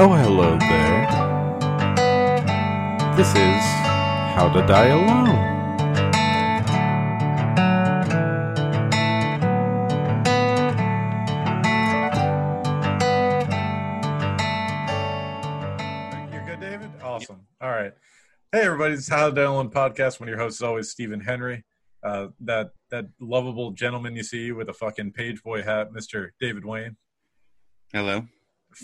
Oh, hello there. This is How to Die Alone. You're good, David? Awesome. All right. Hey, everybody. This is How to Die Alone podcast. One of your hosts is always Stephen Henry. Uh, that that lovable gentleman you see with a fucking page boy hat, Mr. David Wayne. Hello.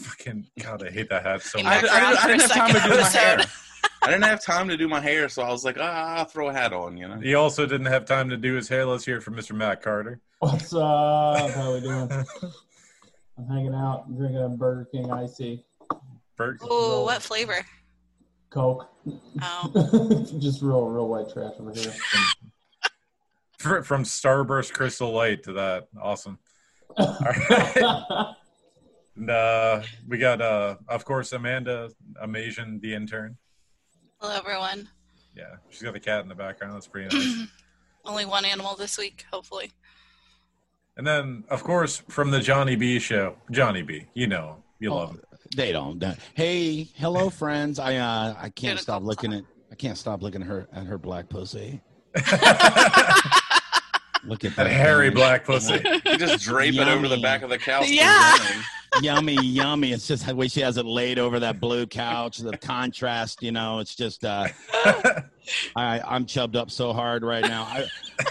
Fucking God, I hate that hat so much. didn't- I didn't, I didn't have time to do my Second hair. I didn't have time to do my hair, so I was like, ah, I'll throw a hat on, you know. He also didn't have time to do his hair. Let's hear it from Mr. Matt Carter. What's up? How we doing? I'm hanging out, drinking a Burger King icy Bert, Ooh, what flavor? Coke. Oh, Just real, real white trash over here. fr- from Starburst Crystal Light to that. Awesome. All right. And, uh, we got, uh, of course, Amanda Amasian, the intern. hello everyone. Yeah, she's got the cat in the background. That's pretty nice. Only one animal this week, hopefully. And then, of course, from the Johnny B show, Johnny B. You know, him. you love him. They don't. don't. Hey, hello, friends. I uh, I can't Get stop looking at. I can't stop looking at her at her black pussy. Look at That that hairy thing. black pussy. You just drape it over the back of the couch. Yeah. yummy, yummy. It's just the way she has it laid over that blue couch. The contrast, you know, it's just. Uh, I I'm chubbed up so hard right now.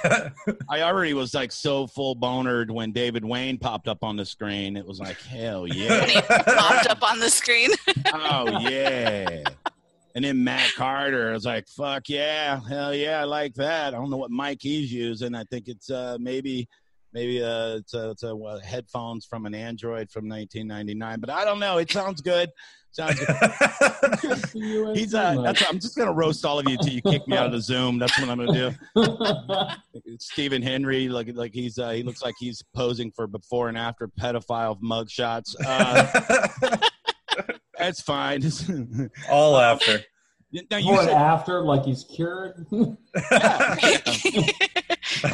I I already was like so full bonered when David Wayne popped up on the screen. It was like hell yeah. When he popped up on the screen. Oh yeah. And then Matt Carter I was like, "Fuck yeah, hell yeah, I like that." I don't know what mic he's using. I think it's uh, maybe, maybe uh, it's a, it's a uh, headphones from an Android from 1999, but I don't know. It sounds good. Sounds good. He's uh, that's, I'm just gonna roast all of you till you kick me out of the Zoom. That's what I'm gonna do. Stephen Henry, like like he's uh, he looks like he's posing for before and after pedophile mugshots. Uh, that's fine. All after. Now you Before and said, after, like he's cured. I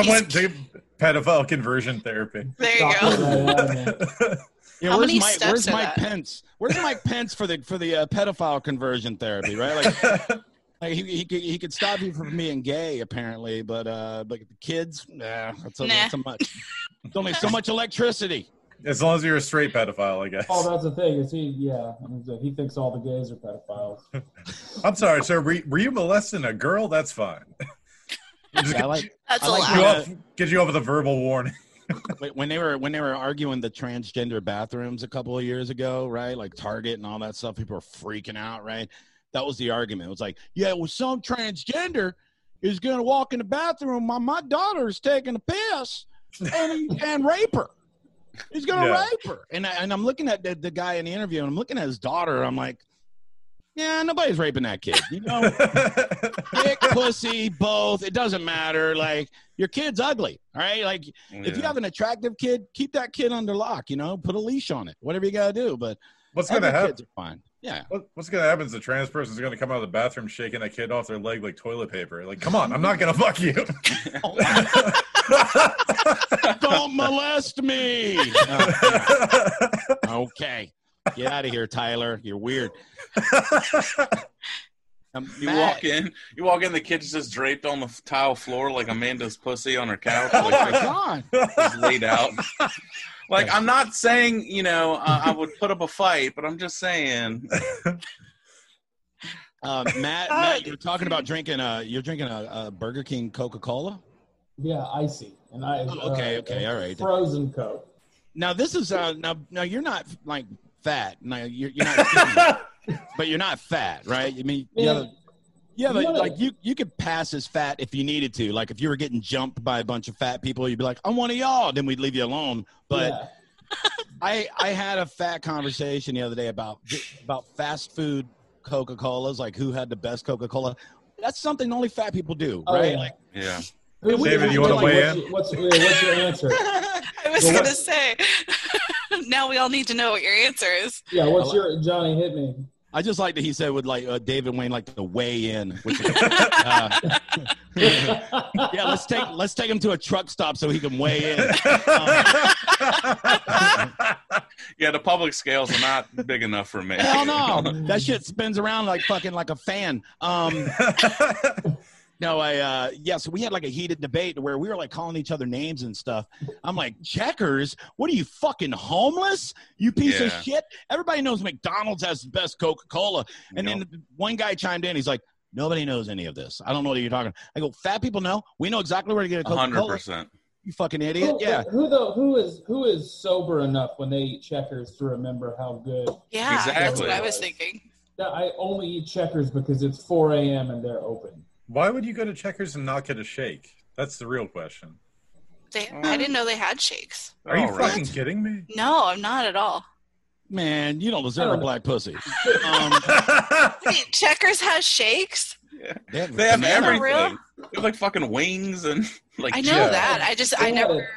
went to pedophile conversion therapy. there you Stop go. it right. Yeah, How where's Mike, where's Mike? Pence? Where's Mike Pence for the for the uh, pedophile conversion therapy? Right, like, like he, he could he could stop you from being gay apparently, but uh, but the kids, nah, that's, a, Nah. that's so much. It's only so much electricity. As long as you're a straight pedophile, I guess. Oh, that's the thing. Is he? Yeah, he thinks all the gays are pedophiles. I'm sorry, sir. Were, were you molesting a girl? That's fine. Just Yeah, I like That's I a like get you lot. how- off, get you off with a verbal warning. When they were when they were arguing the transgender bathrooms a couple of years ago, right? Like Target and all that stuff, people were freaking out, right? That was the argument. It was like, yeah, well, some transgender is going to walk in the bathroom. My my daughter's taking a piss and and rape her. He's to Yeah. rape her. And I, and I'm looking at the, the guy in the interview, and I'm looking at his daughter. I'm like, yeah, nobody's raping that kid. You know, dick, pussy, both. It doesn't matter. Like your kid's ugly. All right, like if you have an attractive kid, keep that kid under lock. You know, put a leash on it. Whatever you gotta do. But What's gonna happen? kids are fine. Yeah. What, what's gonna happen is the trans person's gonna come out of the bathroom shaking that kid off their leg like toilet paper. Like, come on, I'm not gonna fuck you. Oh, Don't molest me. Oh, okay. Get out of here, Tyler. You're weird. Um, You walk in, you walk in, the kid's just draped on the tile floor like Amanda's pussy on her couch, Oh my like god. just, laid out. Like I'm not saying, you know, uh, I would put up a fight, but I'm just saying. Uh, Matt, Matt, you're talking about drinking. Uh, you're drinking a, a Burger King Coca Cola. Yeah, icy, and I. Oh, okay, uh, okay, all right. Frozen Coke. Now this is uh, now. Now you're not like fat. Now you're, you're not. skinny, but you're not fat, right? I mean, you Yeah. have you have a, You gotta- like you you could pass as fat if you needed to. Like if you were getting jumped by a bunch of fat people, you'd be like, "I'm one of y'all," then we'd leave you alone. But yeah. I I had a fat conversation the other day about about fast food Coca Colas, like who had the best Coca Cola. That's something only fat people do, Oh, right? yeah. Like Yeah. Who- David, you what's- wanna weigh in? your- What's, what's your answer? I was Well, gonna say. now we all need to know what your answer is. Yeah, what's your Johnny? Hit me. I just like that he said with like uh, David Wayne like to weigh in. Which uh, yeah, let's take let's take him to a truck stop so he can weigh in. Um, Yeah, Yeah, the public scales are not big enough for me. Hell no, that shit spins around like fucking like a fan. Um, no, I uh, yeah. So we had like a heated debate where we were like calling each other names and stuff. I'm like, checkers, what are you fucking homeless? You piece of shit. Everybody knows McDonald's has the best Coca Cola. And then one guy chimed in. He's like, nobody knows any of this. I don't know what you're talking. I go, fat people know. We know exactly where to get a A Coca hundred Cola. percent. You fucking idiot. Who, Yeah. Who though? Who is who is sober enough when they eat checkers to remember how good? Yeah, exactly. that's what I was thinking. That I only eat checkers because it's 4 a.m. and they're open. Why would you go to Checkers and not get a shake? That's the real question. They, I didn't know they had shakes. Are you All right. fucking kidding me? No, I'm not at all. Man, you don't deserve I a don't- black pussy. Um, Wait, Checkers has shakes? they have, They have everything. They have like fucking wings and like. I know Yeah. that. I just, I They had never. a-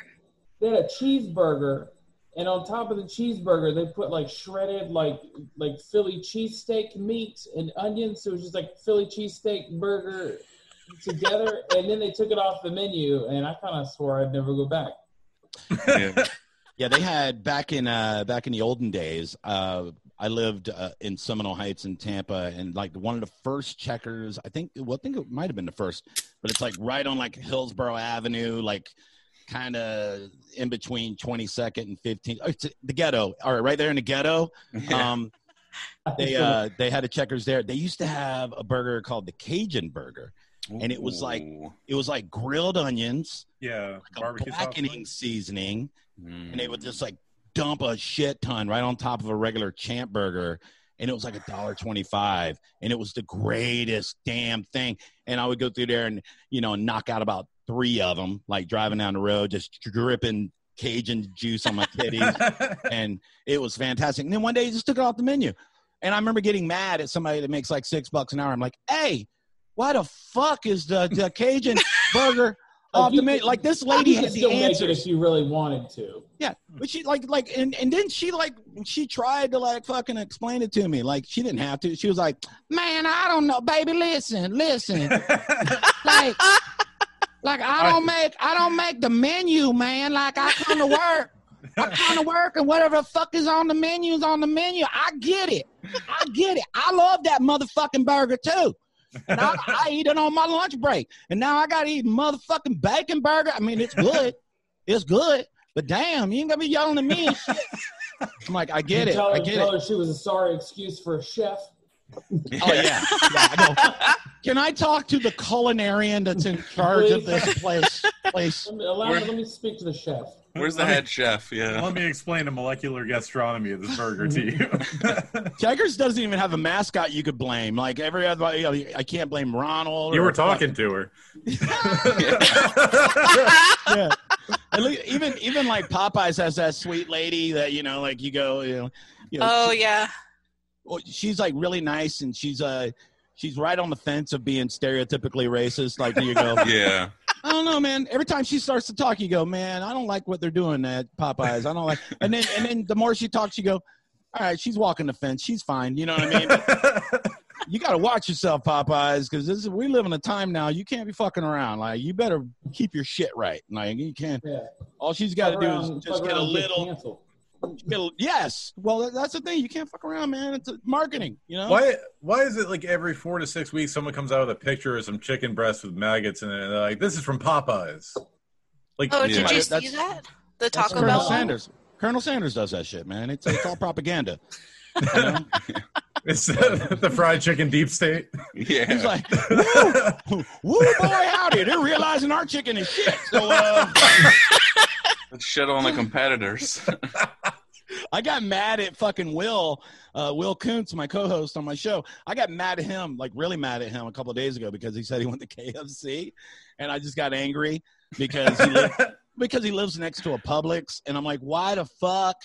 They had a cheeseburger, and on top of the cheeseburger, they put like shredded like like Philly cheesesteak meat and onions. So it was just like Philly cheesesteak burger together, and then they took it off the menu, and I kind of swore I'd never go back. Yeah. Yeah, they had back in uh back in the olden days. Uh, I lived uh, in Seminole Heights in Tampa, and like one of the first checkers. I think well, I think it might have been the first, but it's like right on like Hillsborough Avenue, like kind of in between 22nd and 15th. Oh, it's the ghetto. All right, right there in the ghetto. Um, they uh they had a checkers there. They used to have a burger called the Cajun burger. and it was like- It was like grilled onions, yeah, like a blackening seasoning Mm. and they would just like dump a shit ton right on top of a regular champ burger and it was like a dollar 25 and it was the greatest damn thing and i would go through there and you know knock out about three of them like driving down the road just dripping cajun juice on my titties and it was fantastic and then one day he just took it off the menu and i remember getting mad at somebody that makes like six bucks an hour i'm like hey why the fuck is the, the cajun burger Like, off the menu like this lady had the still make it answers if you really wanted to. Yeah, but she like like and and then she like she tried to like fucking explain it to me. Like she didn't have to. She was like, "Man, I don't know, baby. Listen, listen. Like, like I don't make I don't make the menu, man. Like I come to work." I come to work and whatever the fuck is on the menu is on the menu. I get it. I get it. I love that motherfucking burger too. And I, I eat it on my lunch break. And now I gotta eat motherfucking bacon burger. I mean, it's good. It's good. But damn, you ain't gonna be yelling at me shit. I'm like, I get You it. Tell I get it. she was a sorry excuse for a chef. Oh yeah. yeah I Can I talk to the culinarian that's in charge of this place? Place. Let me, allow Where- let me speak to the chef. Where's the head chef? Yeah. Let me explain the molecular gastronomy of this burger to you. Checkers doesn't even have a mascot you could blame. Like every other, you know, I can't blame Ronald. you or were talking to her. yeah. At least, even even like Popeyes has that sweet lady that you know, like you go, you know, you know Oh she- yeah. Well, she's like really nice and she's uh she's right on the fence of being stereotypically racist. Like you go, Yeah. I don't know, man. Every time she starts to talk, you go, man, I don't like what they're doing at Popeyes. I don't like. And then and then the more she talks, you go, all right, she's walking the fence. She's fine. You know what I mean? But you got to watch yourself, Popeyes, because this is we live in a time now. You can't be fucking around. Like you better keep your shit right. Like you can't. Yeah. All she's got to do is just get a little, canceled. get a- Yes. Well, that's the thing. You can't fuck around, man. It's marketing. You know. why? Why is it like every four to six weeks someone comes out with a picture of some chicken breast with maggots in it? And they're like, "This is from Popeyes." Like, Oh, Yeah. did you That's- see that? The That's Taco Colonel Bell. one? Sanders. Colonel Sanders does that shit, man. It's it's all propaganda. You know? it's the fried chicken deep state. Yeah. He's like, woo, woo, boy, howdy. They're realizing our chicken is shit. So uh, Let's shit on the competitors. I got mad at fucking Will, uh, Will Kuntz, my co-host on my show. I got mad at him, like really mad at him a couple of days ago because he said he went to KFC, and I just got angry because he li- because he lives next to a Publix, and I'm like, why the fuck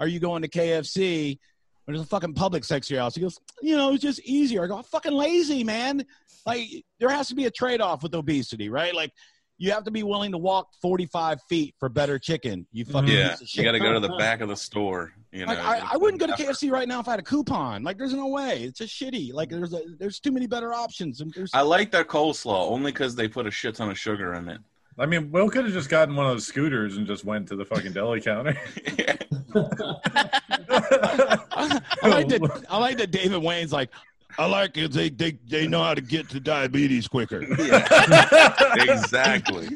are you going to KFC? When There's a fucking Publix next to your house. He goes, you know, it's just easier. I go, I'm fucking lazy, man. Like there has to be a trade-off with obesity, right? Like you have to be willing to walk 45 feet for better chicken. You mm-hmm. fucking yeah. piece of You got to go to the uh-huh. back of the store. You know. Like, I, I wouldn't go to KFC right now if I had a coupon. Like, there's no way. It's just shitty. Like, there's a, there's too many better options. There's I like their coleslaw only because they put a shit ton of sugar in it. I mean, Will could have just gotten one of those scooters and just went to the fucking deli counter. I like that. I like that. David Wayne's like, I like it. They they they know how to get to diabetes quicker. Yeah. exactly.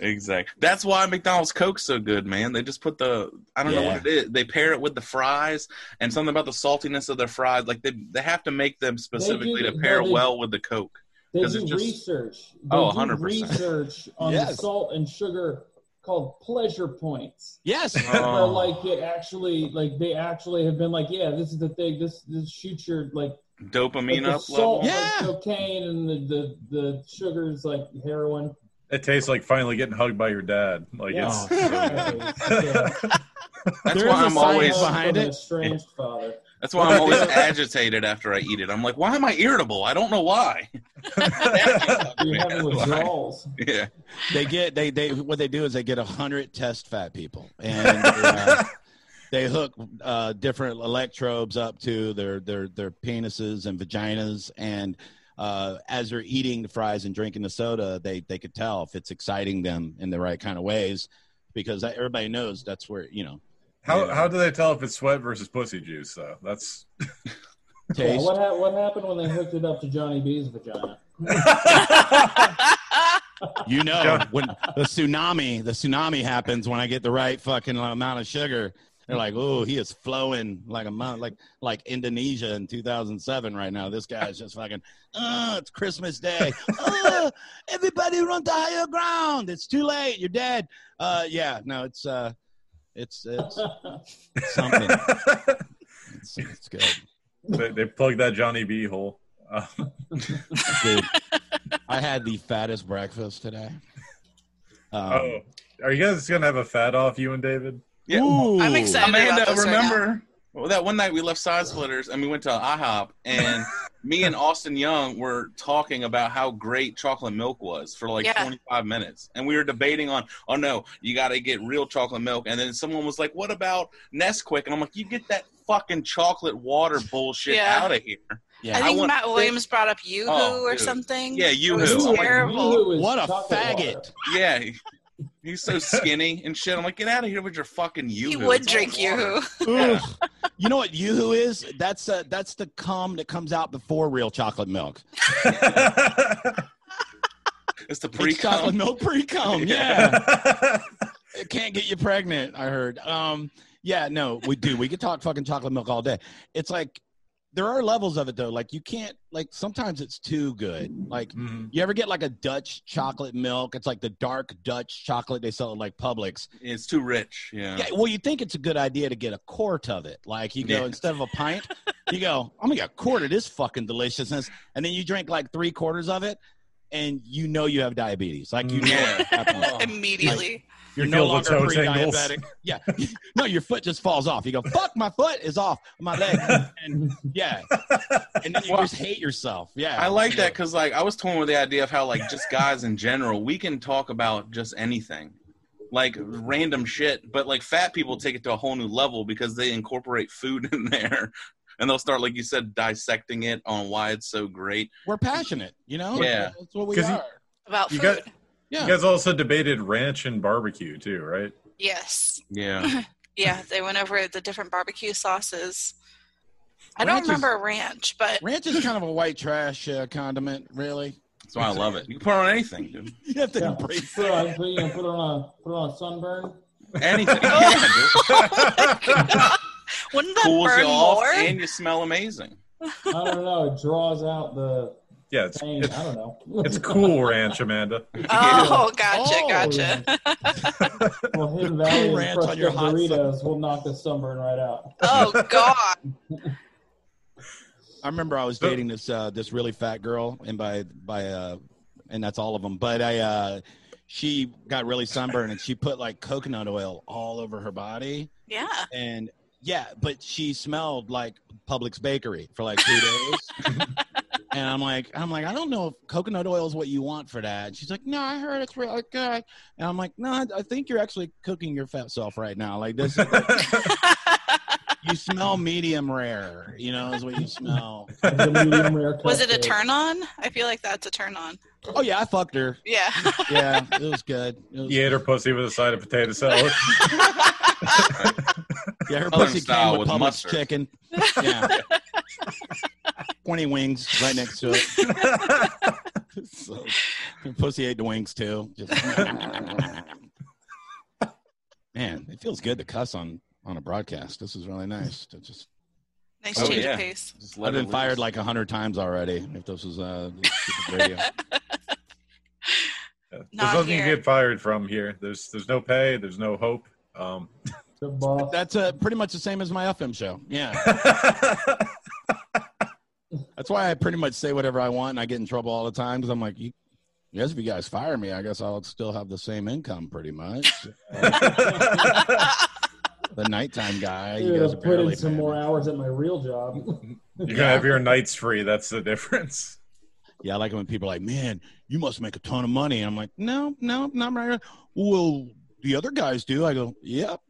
Exactly. That's why McDonald's Coke's so good, man. They just put the I don't know what it is. They pair it with the fries and something about the saltiness of their fries. Like they they have to make them specifically to pair they- well with the Coke. They do it's just- research. They Oh, do 100%. research on Yes. the salt and sugar called pleasure points. Yes. Where Oh. like it actually like they actually have been like, yeah, this is the thing. This this shoots your like, like Dopamine the up salt, level. Yeah. like cocaine, and the the the sugars like heroin. It tastes like finally getting hugged by your dad. Like Yeah. it's. Yeah. That's There why is a I'm always behind From an it. estranged father. That's why I'm always agitated after I eat it. I'm like, why am I irritable? I don't know why. You're having yeah. they get they they what they do is they get a hundred test fat people and uh, they hook uh, different electrodes up to their their their penises and vaginas and uh, as they're eating the fries and drinking the soda they they could tell if it's exciting them in the right kind of ways because everybody knows that's where you know How Yeah. how do they tell if it's sweat versus pussy juice though? That's Yeah, what, ha- what happened when they hooked it up to Johnny B's vagina? you know when the tsunami the tsunami happens when i get the right fucking amount of sugar they're like oh he is flowing like a month like like indonesia in 2007 right now this guy's just fucking oh it's christmas day oh, everybody run to higher ground it's too late you're dead uh yeah no it's uh it's it's something it's, it's good they, they plug that Johnny B hole. Uh, dude i had the fattest breakfast today um, oh, are you guys gonna have a fat off, you and David? Yeah. ooh. I'm excited. Amanda, about this right remember well, that one night we left Side Splitters and we went to IHOP and me and Austin Young were talking about how great chocolate milk was for like Yeah. 25 minutes. And we were debating on, oh no, you got to get real chocolate milk. And then someone was like, what about Nesquik? And I'm like, you get that fucking chocolate water bullshit Yeah. out of here. yeah I think want- Matt Williams brought up Yoo-Hoo Oh, or dude. something. Yeah, It Yoo-Hoo. was I'm like, terrible. Yoo-hoo is what a chocolate faggot water. Yeah. He- He's so skinny and shit. I'm like, get out of here with your fucking you. He would drink Yoo-Hoo. Ugh. You know what Yoo-Hoo is? That's uh, that's the cum that comes out before real chocolate milk. It's the It's pre chocolate milk pre-cum. Yeah, it can't get you pregnant. I heard. Um, yeah, no, we do. We could talk fucking chocolate milk all day. It's like there are levels of it though. Like you can't like sometimes it's too good. Like Mhm. you ever get like a Dutch chocolate milk? It's like the dark Dutch chocolate they sell at like Publix. It's too rich. Yeah. Yeah, well, you think it's a good idea to get a quart of it. Like you go Yeah. instead of a pint, you go, I'm gonna get a quart of this fucking deliciousness, and then you drink like three quarters of it, and you know you have diabetes. Like you know Yeah. it's happening. Immediately. you're no longer toe pre-diabetic. Yeah, no, your foot just falls off. You go, fuck, my foot is off my leg, and yeah, and then you Well, just hate yourself. Yeah, I like that because like I was torn with the idea of how like just guys in general we can talk about just anything, like random shit. But like fat people take it to a whole new level because they incorporate food in there, and they'll start like you said dissecting it on why it's so great. We're passionate, you know. Yeah. that's what we 'Cause you- are. About You food. got- Yeah, You guys also debated ranch and barbecue too, right? yes. Yeah, Yeah, they went over the different barbecue sauces. I don't Ranch is- remember ranch, but ranch is kind of a white trash uh, condiment, really. that's why I love it. You can put it on anything, dude. You have to Yeah. embrace Put it on, put, you know, put it on a put it on a sunburn. Anything. Yeah, dude. wouldn't that Cools you burn off more? and you smell amazing. I don't know. It draws out the Yeah, it's pain. it's, I don't know. it's cool ranch, Amanda. Oh, gotcha, Oh, gotcha. well, Hidden Valley and Ranch on crushed your up hot Doritos will knock the sunburn right out. Oh God. I remember I was So- dating this uh, this really fat girl, and by by uh, and that's all of them. But I uh, she got really sunburned, and she put like coconut oil all over her body, Yeah. and yeah, but she smelled like Publix bakery for like two days. and I'm like, I'm like, I don't know if coconut oil is what you want for that. And she's like, No, I heard it's really good. And I'm like, No, I- I think you're actually cooking your fat self right now. Like this, you smell medium rare. You know, is what you smell. The medium rare Was it a turn on? I feel like that's a turn on. Oh yeah, I fucked her. Yeah. Yeah, it was good. It was, You ate her pussy with a side of potato salad. yeah, her Southern pussy style came with with Publix mustard. chicken. Yeah. 20 wings right next to it. so, pussy ate the wings too. Just, man, it feels good to cuss on on a broadcast. This is really nice. To just, Nice Oh, change yeah. of pace. I've it been fired like a hundred times already. If this was uh, stupid radio. There's Not nothing here. to get fired from here. There's there's no pay. There's no hope. Um, The boss. That's uh, pretty much the same as my FM show. Yeah, that's why I pretty much say whatever I want, and I get in trouble all the time because I'm like, you, yes, if you guys fire me, I guess I'll still have the same income, pretty much. the nighttime guy, you Dude, guys put in some more hours at my real job. You're gonna have your nights free. That's the difference. Yeah, I like it when people are like, "Man, you must make a ton of money," and I'm like, "No, no, not right." Well, the other guys do. I go, "Yep,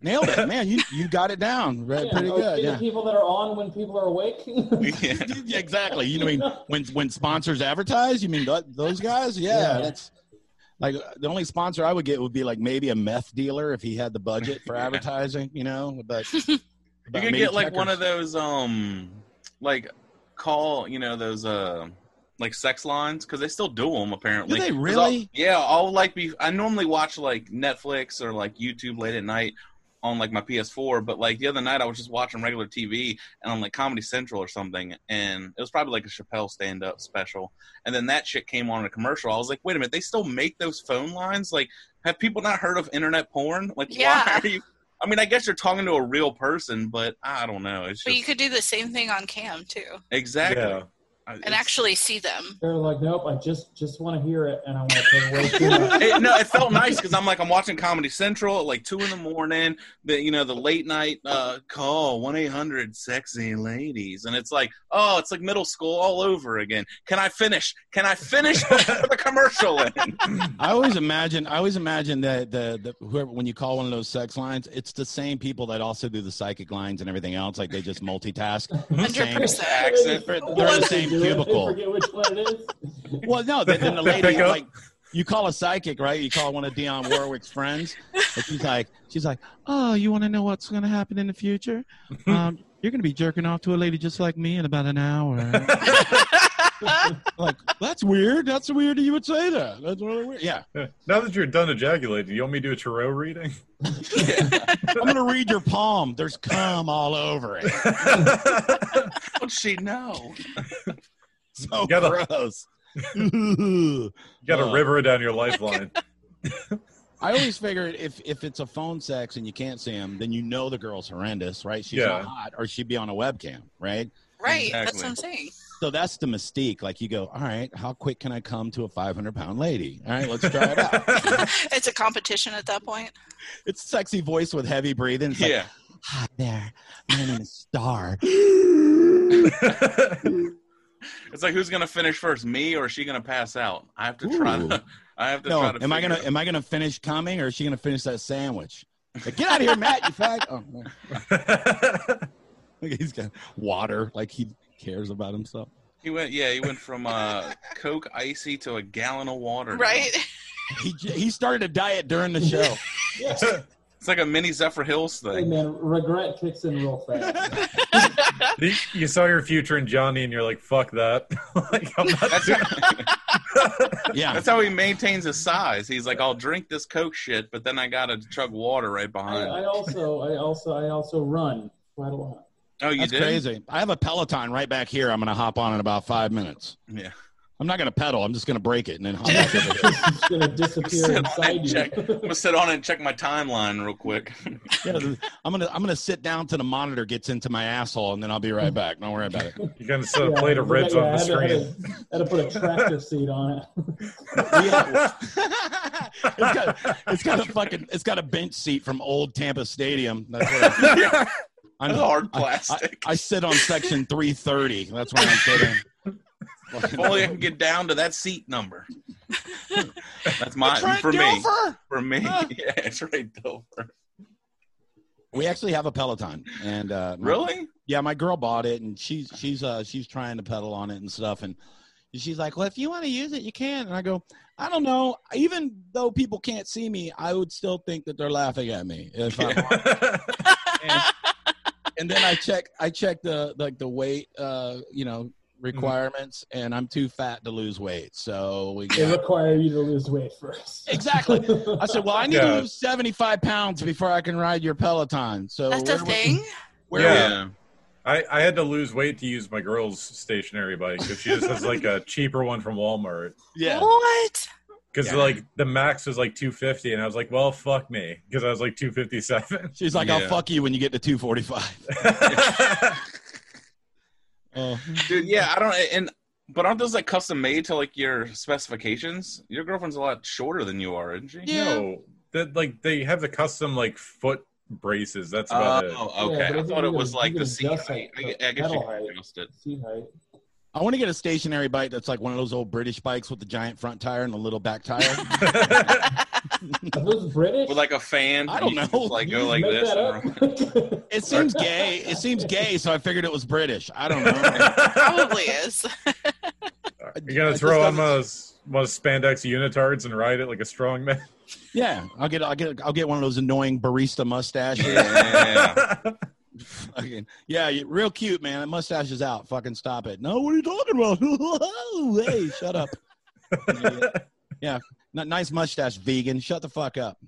nailed it, man. You you got it down, right? Yeah, Pretty okay, good." The Yeah. people that are on when people are awake. Yeah. Yeah, exactly. You know, I mean, when when sponsors advertise, you mean th- those guys? Yeah, Yeah. that's like the only sponsor I would get would be like maybe a meth dealer if he had the budget for Yeah. advertising. You know, but You could get like one of those um like call you know those uh like sex lines because they still do them apparently. Do they 'Cause really? I'll- yeah, I'll like be. I normally watch like Netflix or like YouTube late at night on like my PS4, but like the other night I was just watching regular TV and on like Comedy Central or something, and it was probably like a Chappelle stand up special, and then that shit came on in a commercial. I was like, wait a minute, they still make those phone lines? Like, have people not heard of internet porn? Like, why are you? I mean, I guess you're talking to a real person, but I don't know. It's But you could do the same thing on cam too, exactly. Yeah. I- and actually see them. They're like, nope, I just just want to hear it, and I want to pay way too much. it, no, it felt nice because I'm like I'm watching Comedy Central at like two in the morning. The you know the late night uh, call one eight hundred sexy ladies, and it's like oh, it's like middle school all over again. Can I finish? Can I finish the commercial ends? I always imagine. I always imagine that the, the whoever when you call one of those sex lines, it's the same people that also do the psychic lines and everything else. Like they just multitask. Hundred percent. They're, they're the same They do it, cubicle. forget which one it is. Well, no, then, then the lady like you call a psychic, right? You call one of Dionne Warwick's friends, and she's like, she's like, oh, you want to know what's going to happen in the future? Um, you're going to be jerking off to a lady just like me in about an hour. like that's weird. That's weird you would say that. That's really weird. Yeah, Now that you're done ejaculating, you want me to do a tarot reading? I'm going to read your palm. There's cum all over it. How'd she know? So You gotta- gross. You got to Uh. river down your lifeline. I always figured if if it's a phone sex and you can't see him, then you know the girl's horrendous, right? She's Yeah. not hot, or she'd be on a webcam, right? Right. That's what I'm saying. So that's the mystique. Like you go, all right, how quick can I come to a 500 pound lady? All right, let's try it out. it's a competition at that point. it's sexy voice with heavy breathing. It's like, Yeah. hi there, my name is Star. It's like who's gonna finish first, me or is she gonna pass out? I have to try Ooh. to. I have to No, try to. am I gonna it am I gonna finish coming, or is she gonna finish that sandwich? Like, Get out of here, Matt! You fag. Oh, man. he's got water. Like he cares about himself. He went, yeah, he went from uh, Coke icy to a gallon of water. now. Right. He he started a diet during the show. Yeah. It's like a mini Zephyrhills Hey thing. man, regret kicks in real fast. you, you saw your future in Johnny, and you're like, "Fuck that!" like, I'm not That's doing- how, Yeah, that's how he maintains his size. He's like, I'll drink this Coke shit, but then I gotta chug water right I, behind. I also, I also, I also run quite a lot. Oh, you that's did? crazy. I have a Peloton right back here. I'm gonna hop on in about five minutes. Yeah. I'm not gonna pedal. I'm just gonna break it and then hop back. It's gonna disappear Sit inside and check. I'm gonna sit on it and check my timeline real quick. Yeah, I'm gonna I'm gonna sit down till the monitor gets into my asshole and then I'll be right back. Don't worry about it. You're gonna set a Yeah, plate of ribs yeah, on the I had to- screen. Had to, had to put a tractor seat on it. Yeah. it's got it's got a fucking it's got a bench seat from old Tampa Stadium. That's what I, I'm, hard I- plastic. I sit on section 330. That's where I'm sitting. if only I can get down to that seat number. That's my for me. For me, Huh? yeah, it's right Dilfer. We actually have a Peloton, and uh, my- Really? yeah, my girl bought it, and she's she's uh she's trying to pedal on it and stuff, and she's like, "Well, if you want to use it, you can." And I go, "I don't know. Even though people can't see me, I would still think that they're laughing at me if I'm." and, and then I check I check the like the weight uh you know requirements and I'm too fat to lose weight. So we They got, require you to lose weight first. Exactly. I said, well, I need Yeah. to lose 75 pounds before I can ride your Peloton. So That's a where would- thing. Where Yeah. yeah. I, I had to lose weight to use my girl's stationary bike because she just has like a cheaper one from Walmart. Yeah. What? Because Yeah. like the max was like 250, and I was like, well, fuck me, because I was like 257. She's like, I'll fuck you when you get to 245. Oh. Uh-huh. Dude, yeah, I don't and but aren't those like custom made to like your specifications? Your girlfriend's a lot shorter than you are, isn't she? Yeah. No, that like they have the custom like foot braces. That's about oh, it. Oh, okay. but I thought it was like the seat adjust, height. I, I guess you pedal can adjust it. Seat height. I want to get a stationary bike that's like one of those old British bikes with the giant front tire and the little back tire. Those British? With like a fan. I don't know. Just, like You go like this. that? It seems gay. It seems gay, so I figured it was British. I don't know. Probably is. You're gonna throw on doesn't- those those spandex unitards and ride it like a strong man. Yeah, I'll get, I'll get, I'll get one of those annoying barista mustaches. Yeah. Fucking- yeah, you- real cute, man. That mustache is out. Fucking stop it. No, what are you talking about? hey, shut up. yeah, N- nice mustache, vegan. Shut the fuck up.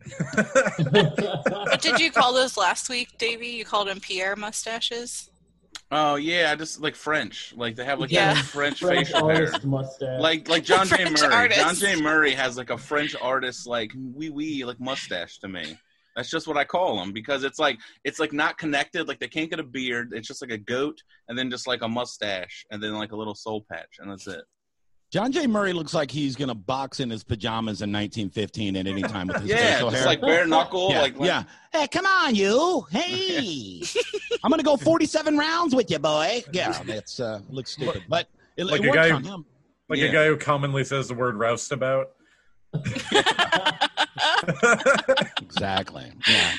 What did you call those last week, Davey? You called them Pierre mustaches. Oh yeah, I just like French. Like they have like Yeah. that French, French facial hair. artist mustache. Like like John J. Murray. artist. John J. Murray has like a French artist like wee wee like mustache to me. That's just what I call them because it's like it's like not connected. Like they can't get a beard. It's just like a goat and then just like a mustache and then like a little soul patch and that's it. John J. Murray looks like he's gonna box in his pajamas in 1915 at any time with his Yeah, facial just hair. like bare knuckle. yeah, like yeah. Hey, come on, you. Hey, I'm gonna go 47 rounds with you, boy. Yeah, that's uh, looks stupid, but it, Like it a works guy- on him. like Yeah. a guy who commonly says the word roustabout. Exactly. Yeah.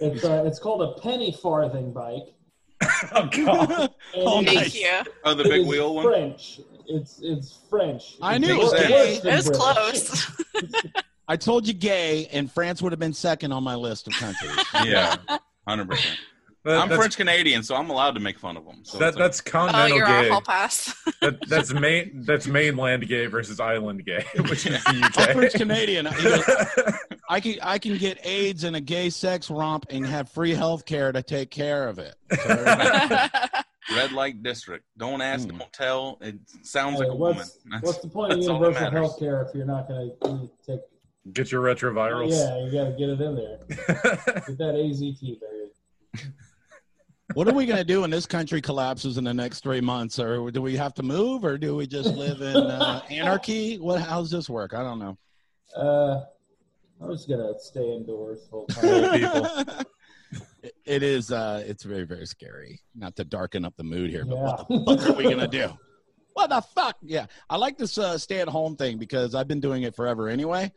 it's uh, it's called a penny farthing bike. oh god. And Oh, it Thank you. Oh, the big wheel one. French. It's it's French. I It's knew it was worse gay. than It was close. I told you gay, and France would have been second on my list of countries. Yeah, hundred percent. That- I'm French Canadian, so I'm allowed to make fun of them. So That, it's like- that's Oh, you're gay. a hall pass. That, that's main. That's mainland gay versus island gay, which is I'm French the Canadian. UK. I can I can get AIDS in a gay sex romp and have free health care to take care of it. So, red light district. Don't ask, Mm. don't tell. It sounds Hey, like a woman. what's, That's- what's the point of that's all that universal health care if you're not going to take? Get your retrovirals. Yeah, you got to get it in there. Get that AZT, baby. What are we gonna do when this country collapses in the next three months? Or do we have to move, or do we just live in uh, anarchy? What? How's this work? I don't know. Uh, I'm just gonna stay indoors whole time. people. It- it is. Uh, it's very very scary. Not to darken up the mood here, but Yeah. what the fuck are we gonna do? What the fuck? Yeah, I like this uh, stay at home thing because I've been doing it forever anyway.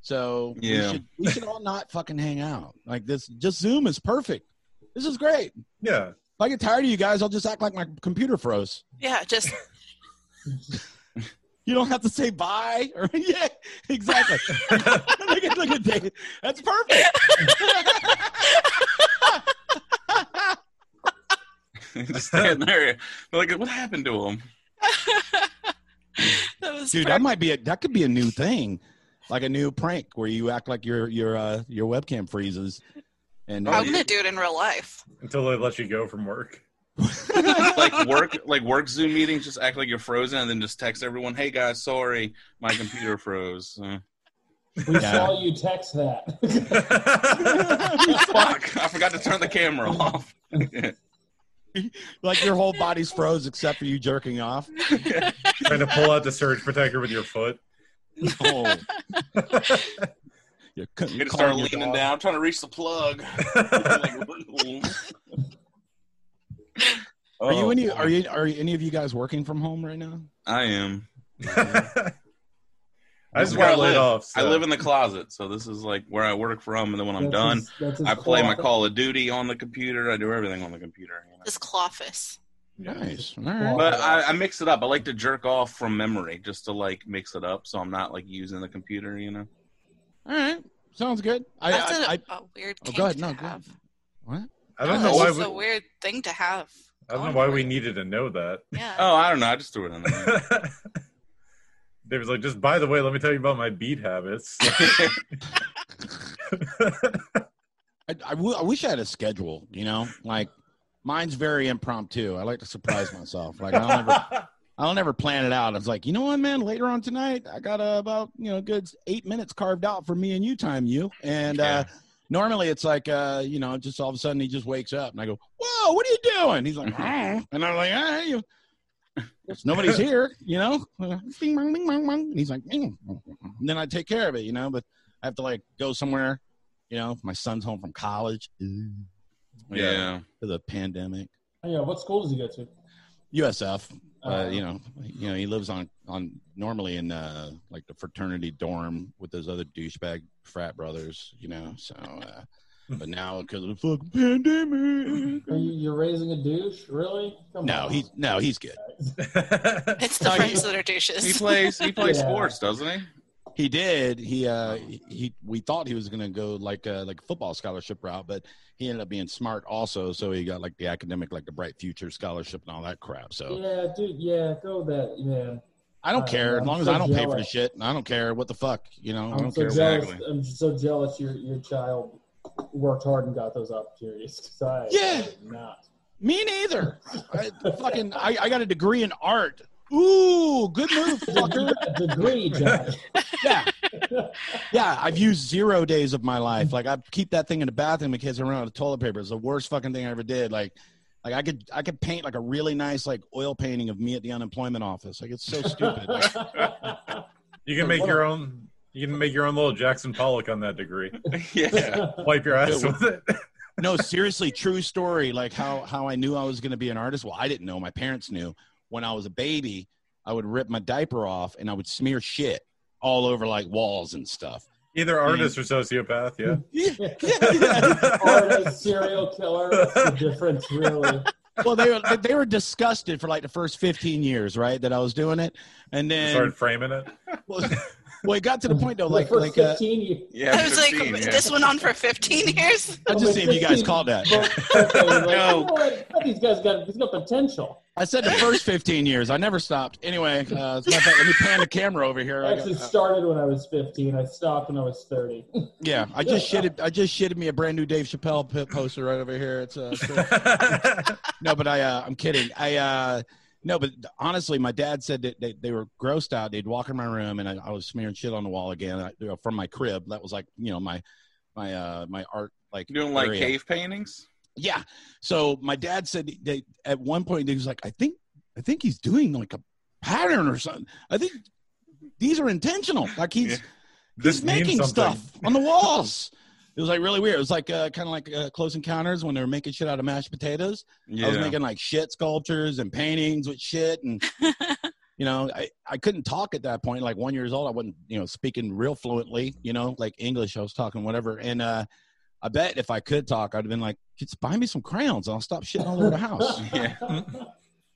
So we Yeah. should we should all not fucking hang out like this. Just Zoom is perfect. This is great. Yeah. If I get tired of you guys, I'll just act like my computer froze. yeah, just You don't have to say bye or yeah, exactly. look at look at Dave. That's perfect. just standing there. Like, what happened to him? that was Dude, that might be a that could be a new thing. Like a new prank where you act like your your uh your webcam freezes. And I'm gonna do it in real life. Until they let you go from work. like work, like work Zoom meetings. Just act like you're frozen, and then just text everyone, "Hey guys, sorry, my computer froze." Uh, We Yeah. saw you text that. fuck, I forgot to turn the camera off. like your whole body's froze except for you jerking off. Trying to pull out the surge protector with your foot. Oh. You're, c- You're gonna start your leaning dog. down, trying to reach the plug. Are you Oh, any are you are any of you guys working from home right now? I am. I This just is where I got laid live. off. I live in the closet, so this is like where I work from. And then when I'm That's done, his- his I play my. Call of Duty on the computer. I do everything on the computer. You know? This Clofus. Nice. All right. But I, I mix it up. I like to jerk off from memory just to like mix it up, so I'm not like using the computer. You know. All right. Sounds good. I, That's I, a I a weird oh, kink go ahead. to No, go have. ahead. What? I don't Oh, know that's why. just We, a weird thing to have. I don't know why we needed to know that. Yeah. Oh, I don't know. I just threw it in there. Dave was like, just by the way, let me tell you about my beat habits. I, I, w- I wish I had a schedule. You know, like mine's very impromptu. I like to surprise myself. Like I'll never, I'll never plan it out. I was like, you know what, man? Later on tonight, I got uh, about you know good eight minutes carved out for me and you time, you. And uh, normally it's like, uh, you know, just all of a sudden he just wakes up and I go, whoa, what are you doing? He's like, "Oh." and I'm like, ah, you. Nobody's here, you know. Uh, Bing, bong, bing, bong, bong. And he's like, "Mm." and then I take care of it, you know. But I have to like go somewhere, you know. My son's home from college. Ooh, yeah. to the pandemic. Oh, yeah, what school does he go to? USF, uh, Uh, you know, you know, he lives on on normally in uh, like the fraternity dorm with those other douchebag frat brothers, you know. So, uh, but now because of the fucking pandemic, Are you, you're raising a douche? Really? Come no, on. he's no, he's good. It's the No, friends you- that are douches. He plays. He plays Yeah. sports, doesn't he? He did. He uh, he we thought he was gonna go like uh, like a football scholarship route, but he ended up being smart also. So he got like the academic, like the Bright Future scholarship and all that crap. So Yeah, dude. Yeah, go that. Yeah. I don't Uh, care as I'm long as I don't pay for the shit. I don't care what the fuck, you know. I I'm don't so care. jealous. exactly. I'm so jealous. Your your child worked hard and got those opportunities. I, Yeah. I not. Me neither. I, fucking, I, I got a degree in art. Ooh, good move, fucker. Degree, Johnny. Yeah, yeah. I've used zero days of my life. Like I keep that thing in the bathroom in case I run out of toilet paper. It's the worst fucking thing I ever did. Like, like I could, I could paint like a really nice like oil painting of me at the unemployment office. Like it's so stupid. Like, you can make your own. You can make your own little Jackson Pollock on that degree. yeah. Wipe your ass with it. no, seriously, true story. Like how how I knew I was going to be an artist. Well, I didn't know. My parents knew. When I was a baby, I would rip my diaper off and I would smear shit all over like walls and stuff. Either artist or sociopath. Yeah. Yeah, yeah. Artist, serial killer. What's the difference, really? well, they were they were disgusted for like the first fifteen years, right? That I was doing it, and then Started framing it. well, well, it got to the point though, like like uh, 15 you- Yeah. I was like, yeah. this went on for 15 years. I'll just see if you guys caught that. But- okay, like, No. you know what? These guys got he's got potential. I said the first fifteen years. I never stopped. Anyway, uh, as a matter of fact, let me pan the camera over here. I I got- actually started when I was 15. I stopped when I was 30. yeah, I just shitted. I just shitted me a brand new Dave Chappelle poster right over here. It's uh, it's- no, but I uh, I'm kidding. I uh, no, but honestly, my dad said that they, they were grossed out. They'd walk in my room and I, I was smearing shit on the wall again I, you know, from my crib. That was like you know my my uh my art like Doing like area. cave paintings. Yeah. So my dad said they at one point he was like, I think I think he's doing like a pattern or something. I think these are intentional. Like he's Yeah. This he's making stuff on the walls. It was like really weird. It was like uh, kind of like uh, Close Encounters when they were making shit out of mashed potatoes. Yeah. I was making like shit sculptures and paintings with shit, and you know, I, I couldn't talk at that point. Like one years old, I wasn't you know speaking real fluently. You know, like English, I was talking whatever. And uh, I bet if I could talk, I'd have been like, just buy me some crayons, and I'll stop shitting all over the house. yeah.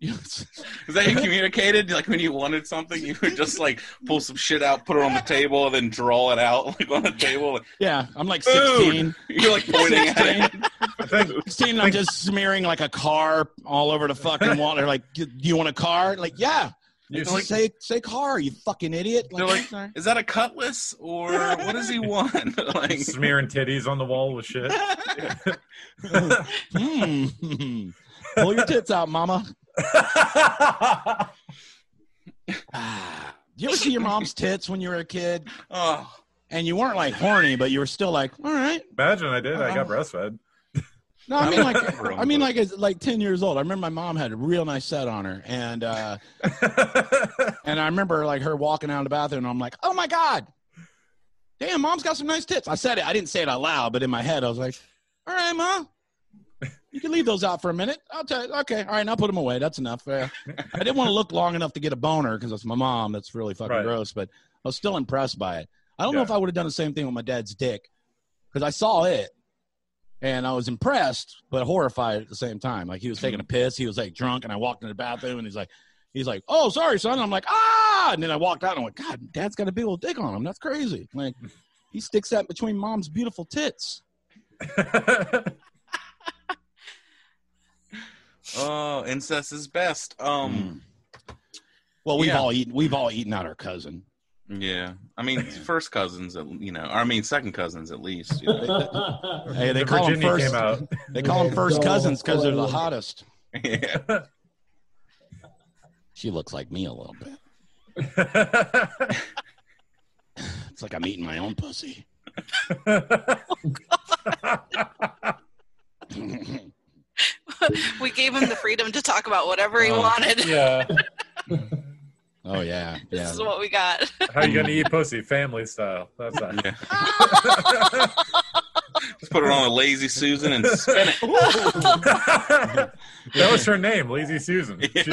You know, it's- Is that how you communicated? Like when you wanted something, you would just like pull some shit out, put it on the table, and then draw it out like on the table. yeah, I'm like Food. 16. You're like pointing at it. I 16 I'm just smearing like a car all over the fucking wall. They're like, do you want a car? Like, yeah. You Like, say say car, you fucking idiot. They're like, is that a cutlass or what does he want? like, smearing titties on the wall with shit. hmm. Pull your tits out, mama. Do you ever see your mom's tits when you were a kid? oh, And you weren't like horny, but you were still like, all right. Imagine I did. I got breastfed. No, I mean like I mean like as like ten years old. I remember my mom had a real nice set on her, and uh and I remember like her walking out of the bathroom, and I'm like, oh my god, damn, mom's got some nice tits. I said it. I didn't say it out loud, but in my head, I was like, all right, mom. You can leave those out for a minute. I'll tell you. Okay, all right, I'll put them away. That's enough. Uh, I didn't want to look long enough to get a boner because it's my mom. That's really fucking Right. gross. But I was still impressed by it. I don't know if I would have done the same thing with my dad's dick because I saw it and I was impressed but horrified at the same time. Like he was taking a piss, he was like drunk, and I walked in the bathroom and he's like, he's like, "Oh, sorry, son." And I'm like, "Ah!" And then I walked out and I went, "God, Dad's got a big old dick on him. That's crazy." Like he sticks that between mom's beautiful tits. oh, incest is best. Um, Mm. Well, we've Yeah. all eaten. We've all eaten out our cousin. Yeah. I mean, first cousins, you know. I mean, second cousins at least. You know? Hey, they The call them first. came out. They call them first cousins because they're the hottest. yeah. She looks like me a little bit. It's like I'm eating my own pussy. we gave him the freedom to talk about whatever he Oh, wanted. yeah. Oh yeah, This yeah. is what we got. How you gonna eat pussy? Family style. That's not. yeah. Just put it on a lazy Susan and spin it. that was her name, Lazy Susan. Yeah. She-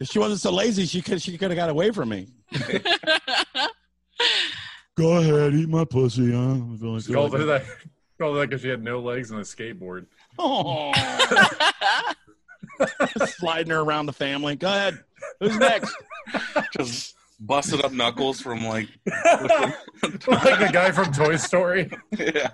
If she wasn't so lazy, she could she could have got away from me. Go ahead, eat my pussy, huh? I feel like she called her that. Called her that because she had no legs and a skateboard. Oh, sliding her around the family. Go ahead. Who's next? Just busted up knuckles from like. like the guy from Toy Story. yeah.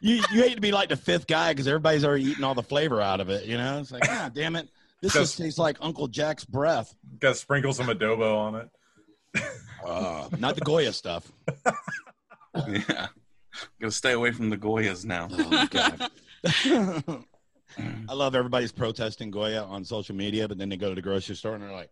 You you hate to be like the fifth guy because everybody's already eating all the flavor out of it. You know, it's like, ah, damn it. This Just- just tastes like Uncle Jack's breath. Got to sprinkle some adobo on it. Uh, not the Goya stuff. Yeah. Gotta stay away from the Goyas now. Oh god. I love everybody's protesting Goya on social media, but then they go to the grocery store and they're like,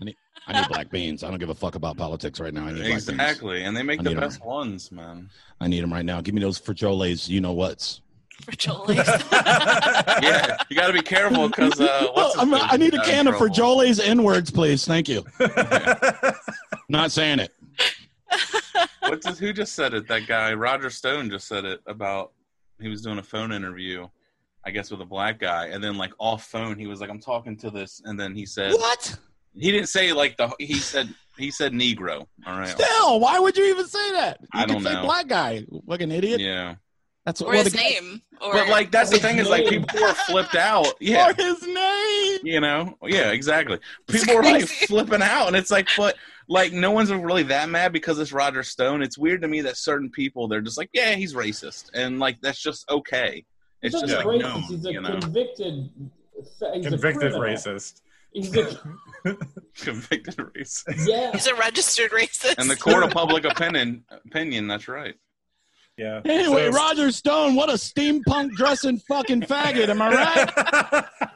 I need, I need black beans. I don't give a fuck about politics right now. I need black beans. Exactly. And they make I the need 'em. best ones, man. I need them right now. Give me those frijoles. You know what's. For Jolie. Yeah. You gotta be careful because uh what's his I'm, face I need a got in can of trouble. frijoles N words, please. Thank you. Not saying it. What's his, who just said it? That guy, Roger Stone just said it about he was doing a phone interview, I guess with a black guy, and then like off phone he was like, I'm talking to this and then he said What? he didn't say like the he said he said Negro. All right. Still, why would you even say that? You I could don't say know. black guy. Fucking idiot. Yeah. That's what or well, his the name. Or But like that's the thing is like people are flipped out. Yeah. Or his name. You know? Yeah, exactly. People are like flipping out and it's like but like no one's really that mad because it's Roger Stone. It's weird to me that certain people they're just like, yeah, he's racist, and like that's just okay. It's He's just like racist. known, He's a you know, convicted. He's Convicted a racist. He's a convicted racist. yeah. he's a registered racist. And the court of public opinion, opinion, that's right. Yeah. Anyway, So- Roger Stone, what a steampunk dressing fucking faggot. Am I right?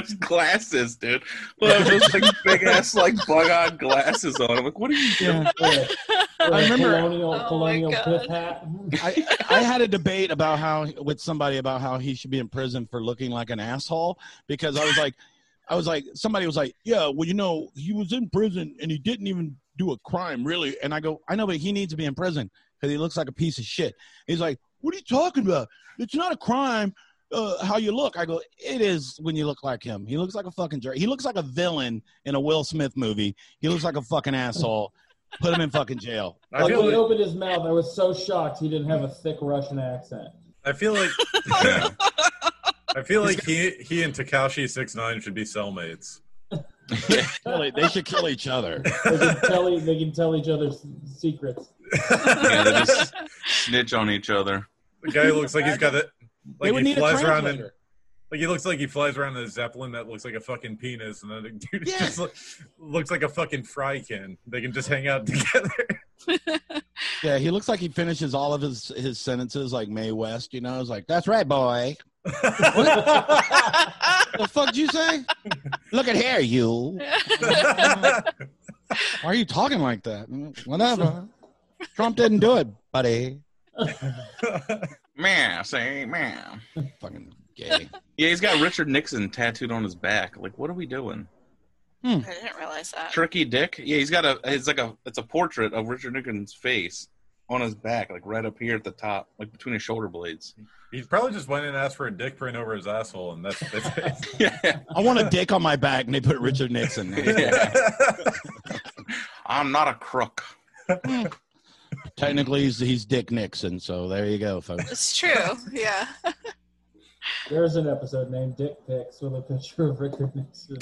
Those glasses, dude. Look, those like big ass like bug eyed glasses on. I'm like, what are you doing? Yeah. Or I a remember- colonial, Oh colonial pith hat. I, I had a debate about how with somebody about how he should be in prison for looking like an asshole because I was like, I was like, somebody was like, yeah, well, you know, he was in prison and he didn't even do a crime, really. And I go, I know, but he needs to be in prison because he looks like a piece of shit. He's like, what are you talking about? It's not a crime. Uh, how you look? I go, it is when you look like him. He looks like a fucking jerk. He looks like a villain in a Will Smith movie. He looks like a fucking asshole. Put him in fucking jail. I Like feel when he opened his mouth, I was so shocked he didn't have a thick Russian accent. I feel like Yeah. I feel like he he and Tekashi six nine should be cellmates. Kill- They should kill each other. They can tell, they can tell each other secrets. Yeah, they just snitch on each other. The guy looks like he's got it. They Like would he need a flies around in translator. like he looks like he flies around in a zeppelin that looks like a fucking penis, and then the dude Yeah. just look, looks like a fucking fry can. They can just hang out together. Yeah, he looks like he finishes all of his his sentences like Mae West. You know, it's like that's right, boy. What the fuck did you say? Look at here, you. Why are you talking like that? Whatever. Trump didn't do it, buddy. Man, say man. Fucking gay. Yeah, he's got Richard Nixon tattooed on his back. Like, what are we doing? Hmm. I didn't realize that. Tricky Dick? Yeah, he's got a. It's like a. It's a portrait of Richard Nixon's face on his back, like right up here at the top, like between his shoulder blades. he probably just went and asked for a dick print over his asshole, and that's, that's yeah. I want a dick on my back, and they put Richard Nixon. yeah. I'm not a crook. Hmm. Technically, he's, he's Dick Nixon, so there you go, folks. It's true. Yeah. There's an episode named Dick Pics with a picture of Richard Nixon.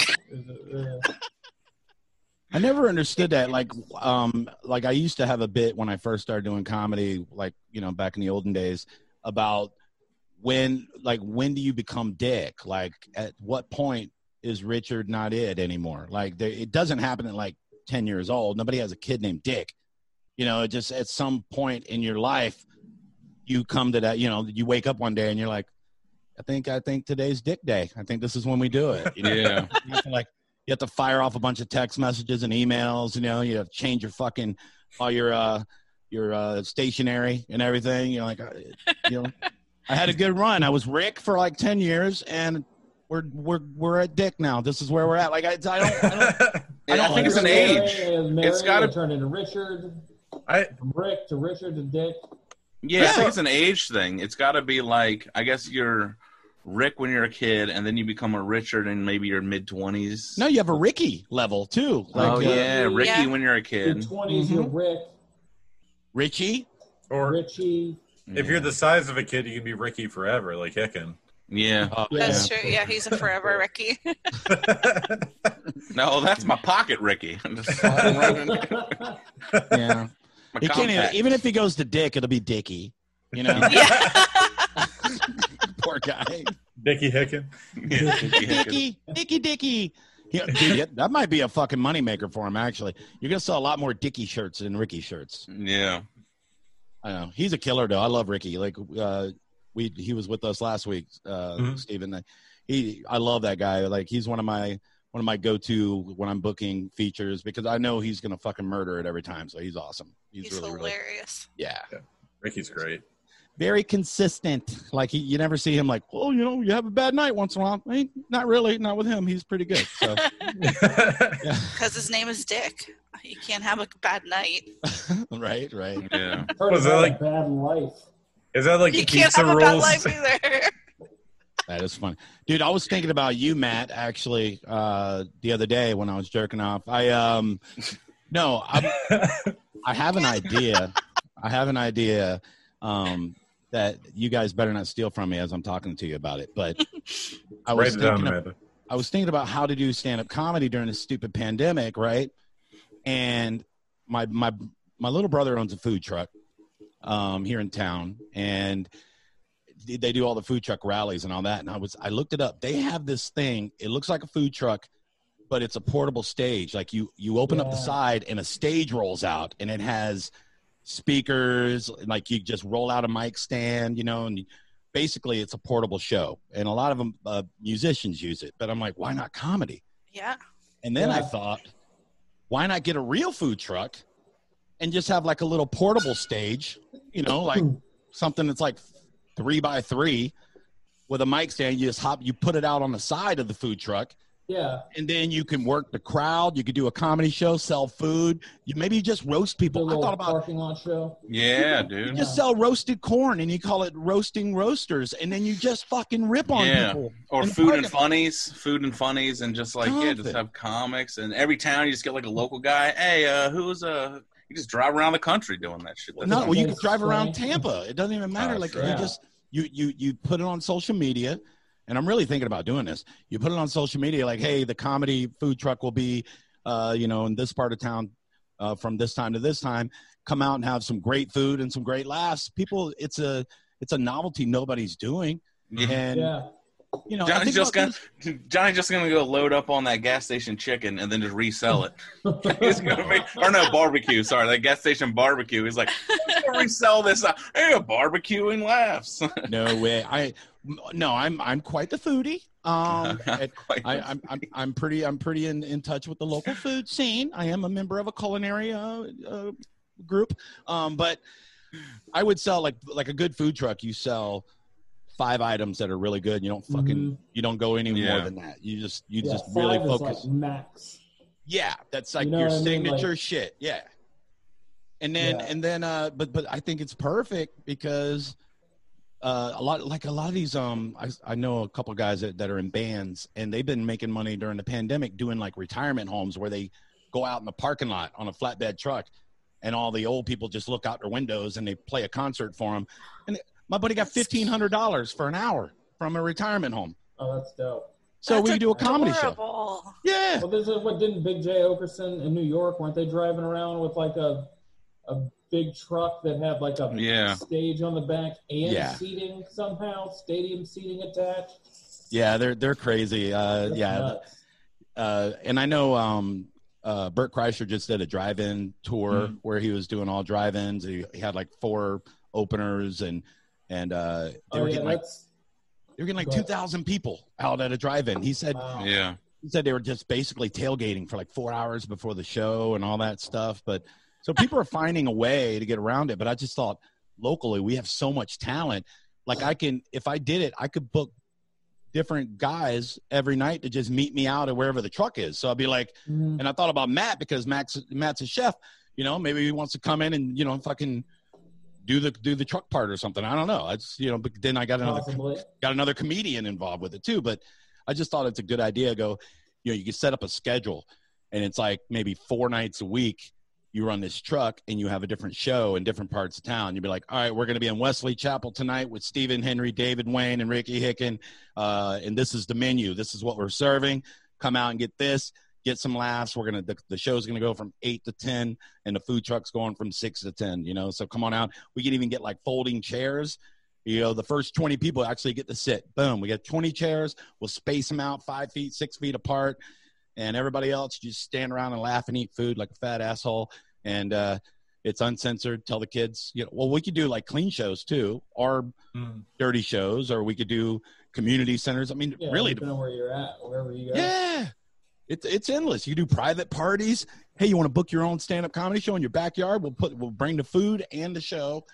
I never understood that. Like, um, like I used to have a bit when I first started doing comedy, like you know, back in the olden days, about when like when do you become dick? Like at what point is Richard not it anymore? Like there, it doesn't happen at like ten years old. Nobody has a kid named Dick. You know, just at some point in your life, you come to that. You know, you wake up one day and you're like, I think I think today's Dick Day. I think this is when we do it. You know? Yeah. you have to like you have to fire off a bunch of text messages and emails. You know, you have to change your fucking all your uh your uh stationery and everything. You know, like uh, you know, I had a good run. I was Rick for like ten years, and we're we're we're at Dick now. This is where we're at. Like I, I don't. I don't I, don't think it's an age. It's gotta- turn into Richard, I from Rick to Richard to Dick. Yeah, I think it's an age thing. It's got to be like I guess you're Rick when you're a kid, and then you become a Richard in maybe your mid twenties. no, you have a Ricky level too. Like oh uh, yeah, Ricky Yeah. when you're a kid. 20s, you're Mm-hmm. Rick, Richie. or Richie. if you're the size of a kid, you can be Ricky forever, like Hicken. Yeah. Oh, Yeah. That's true. Yeah, he's a forever Ricky. No, that's my pocket Ricky. Just sliding right yeah. My He can't even, even if he goes to Dick, it'll be Dicky. You know, poor guy. Dickie Hicken. Yeah, Dicky. Dicky, Dicky, Dicky. Yeah, dude, yeah, that might be a fucking moneymaker for him. Actually, you're gonna sell a lot more Dicky shirts than Ricky shirts. Yeah. I know he's a killer though. I love Ricky. Like uh, we, he was with us last week, uh, Mhm. Stephen. He, I love that guy. Like he's one of my one of my go to when I'm booking features because I know he's gonna fucking murder it every time. So he's awesome. He's, He's really, really, hilarious. yeah, Ricky's great. very consistent. Like he, you never see him like, well, you know, you have a bad night once in a while. Eh, not really, not with him. He's pretty good. So yeah, Because his name is Dick. You can't have a bad night. right, right. Yeah. Heard Was it like- bad life. Is that like You the can't pizza have a bad life either. That is funny, dude. I was thinking about you, Matt. Actually, uh, the other day when I was jerking off, I um, no, I'm, I have an idea. I have an idea um, that you guys better not steal from me as I'm talking to you about it. But I was down, thinking, of, I was thinking about how to do stand up comedy during this stupid pandemic, right? And my my my little brother owns a food truck um, here in town, and they- they do all the food truck rallies and all that. And I was I looked it up. They have this thing. It looks like a food truck, but it's a portable stage. Like you you open up the side and a stage rolls out, and it has speakers. Like you just roll out a mic stand, you know, and basically it's a portable show. And a lot of them uh, musicians use it. But I'm like, why not comedy? Yeah. And then I thought, why not get a real food truck and just have like a little portable stage, you know, like something that's like three by three with a mic stand. You just hop, you put it out on the side of the food truck, Yeah. and then you can work the crowd. You could do a comedy show, sell food. You maybe just roast people. I thought about parking lot show. Yeah, you dude. just sell roasted corn and you call it roasting roasters, and then you just fucking rip on Yeah. people. Or in food and parking- funnies, food and funnies, and just like yeah, just have comics. And every town you just get like a local guy. Hey, uh, who's uh? You just drive around the country doing that shit. That's No, well, you can could drive around. Tampa. It doesn't even matter. Oh, like sure. you just you you you put it on social media, and I'm really thinking about doing this. You put it on social media, like, hey, the comedy food truck will be, uh, you know, in this part of town, uh, from this time to this time. Come out and have some great food and some great laughs. People, it's a it's a novelty nobody's doing, Yeah. and Yeah. You know, Johnny's just gonna Johnny's just gonna go load up on that gas station chicken and then just resell it. He's gonna make or no barbecue. Sorry, that gas station barbecue. He's like, I'm resell this. uh, Hey, a barbecue and laughs. no way. I no, I'm I'm quite the foodie. Um, I, I'm, I'm I'm pretty I'm pretty in, in touch with the local food scene. I am a member of a culinary uh, uh, group, um, but I would sell like like a good food truck. You sell five items that are really good. You don't fucking Mhm. you don't go any more than that. You just you Yeah, just five really is focus. like max. Yeah, that's like You know your what I mean? signature Like- shit. Yeah. And then Yeah. and then uh but but I think it's perfect because uh a lot like a lot of these um I I know a couple guys that, that are in bands and they've been making money during the pandemic doing like retirement homes where they go out in the parking lot on a flatbed truck and all the old people just look out their windows and they play a concert for them. And my buddy got $1500 for an hour from a retirement home. Oh, that's dope. So That's we do a comedy show. Yeah. Well, this is what didn't Big Jay Oakerson in New York? Weren't they driving around with like a a big truck that had like a Yeah. stage on the back and Yeah. seating somehow, stadium seating attached. Yeah, they're they're crazy. Uh, That's yeah, uh, and I know um, uh, Bert Kreischer just did a drive-in tour Mhm. where he was doing all drive-ins. He, he had like four openers, and and uh, they Oh were yeah, getting like that's they were getting like Go two ahead. thousand people out at a drive-in. He said wow. Yeah. he said they were just basically tailgating for like four hours before the show and all that stuff. But so people are finding a way to get around it. But I just thought locally we have so much talent. Like I can, if I did it, I could book different guys every night to just meet me out at wherever the truck is. So I'd be like, Mhm. and I thought about Matt because Matt's Matt's a chef. You know, maybe he wants to come in and you know fucking do the do the truck part or something. I don't know. I just you know, but then I got another Possibly. got another comedian involved with it too. But I just thought it's a good idea. Go, you know, you could set up a schedule, and it's like maybe four nights a week. You run this truck, and you have a different show in different parts of town. You'd be like, all right, we're going to be in Wesley Chapel tonight with Stephen Henry, David Wayne, and Ricky Hicken, uh, and this is the menu. This is what we're serving. Come out and get this. Get some laughs. We're gonna the, the show's gonna go from eight to ten, and the food truck's going from six to ten. You know, so come on out. We can even get like folding chairs you know the first 20 people actually get to sit boom we got 20 chairs we'll space them out five feet six feet apart and everybody else just stand around and laugh and eat food like a fat asshole and uh it's uncensored tell the kids you know well we could do like clean shows too or Mm. dirty shows or we could do community centers i mean Yeah, really depending on where you're at, wherever you go. yeah it's it's endless you do private parties hey you want to book your own stand-up comedy show in your backyard we'll put we'll bring the food and the show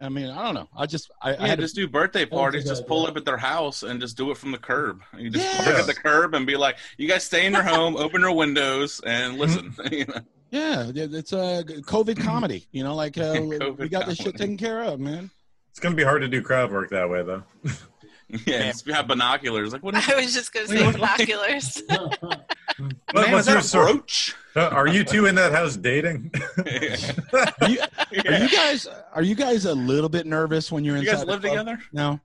i mean i don't know i just i, I Yeah, had to just do birthday parties. Just pull up at their house and just do it from the curb. You just Yeah. park at the curb and be like, "You guys stay in your home, open your windows, and listen." You know? Yeah, yeah, it's a COVID comedy. You know, like uh, we got this shit taken care of, man. It's gonna be hard to do crowd work that way, though. Yeah, just have binoculars. Like, what is I was just gonna say binoculars. What- man, what's your a story? brooch? Uh, Are you two in that house dating? Are you, are you guys are you guys a little bit nervous when you're You inside? guys the live club? together? No,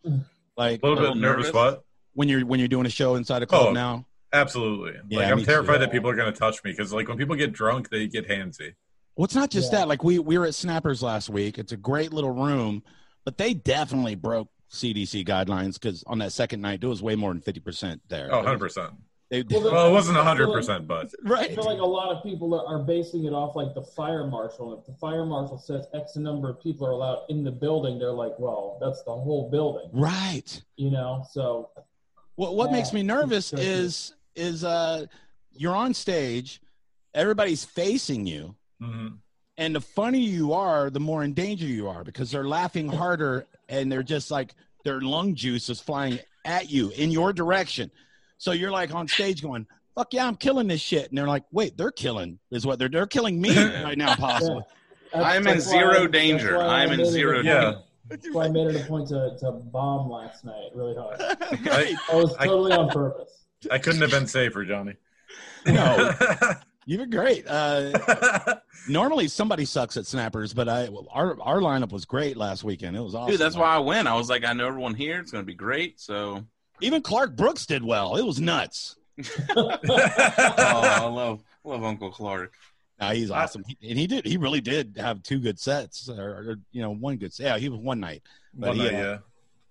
like A little little bit nervous. nervous? What? when you're when you're doing a show inside a club Oh. now. Absolutely. Yeah, like I'm me too. terrified that people are gonna touch me because like when people get drunk, they get handsy. Well, it's not just Yeah. that. Like we we were at Snappers last week. It's a great little room, but they definitely broke CDC guidelines because on that second night there was way more than fifty percent there. Oh, 100 percent. They, Well, the- Well, it wasn't I hundred percent, but right. I feel like a lot of people are, are basing it off like the fire marshal. If the fire marshal says X number of people are allowed in the building, they're like, well, that's the whole building, Right. you know? So, What what makes me nervous is is uh you're on stage, everybody's facing you, mhm. and the funnier you are, the more in danger you are because they're laughing harder and they're just like their lung juice is flying at you in your direction. So you're like on stage going, "Fuck yeah, I'm killing this shit," and they're like, "Wait, they're killing is what they're they're killing me right now, possibly." that's- I'm in zero I- that's danger. I I'm in made it a zero point- Yeah. That's why I made it a point to, to bomb last night really hard. right. That was I- totally on purpose. I couldn't have been safer, Johnny. No, you were great. Uh, normally somebody sucks at snappers, but I our our lineup was great last weekend. It was awesome. Dude, that's why I went. I was like, I know everyone here. It's gonna be great. So, even Clark Brooks did well. It was nuts. oh, I love love Uncle Clark. No, he's I- awesome, He- and he did. He really did have two good sets, or, or you know, one good. Yeah, he was one night. But One he, night, uh, yeah.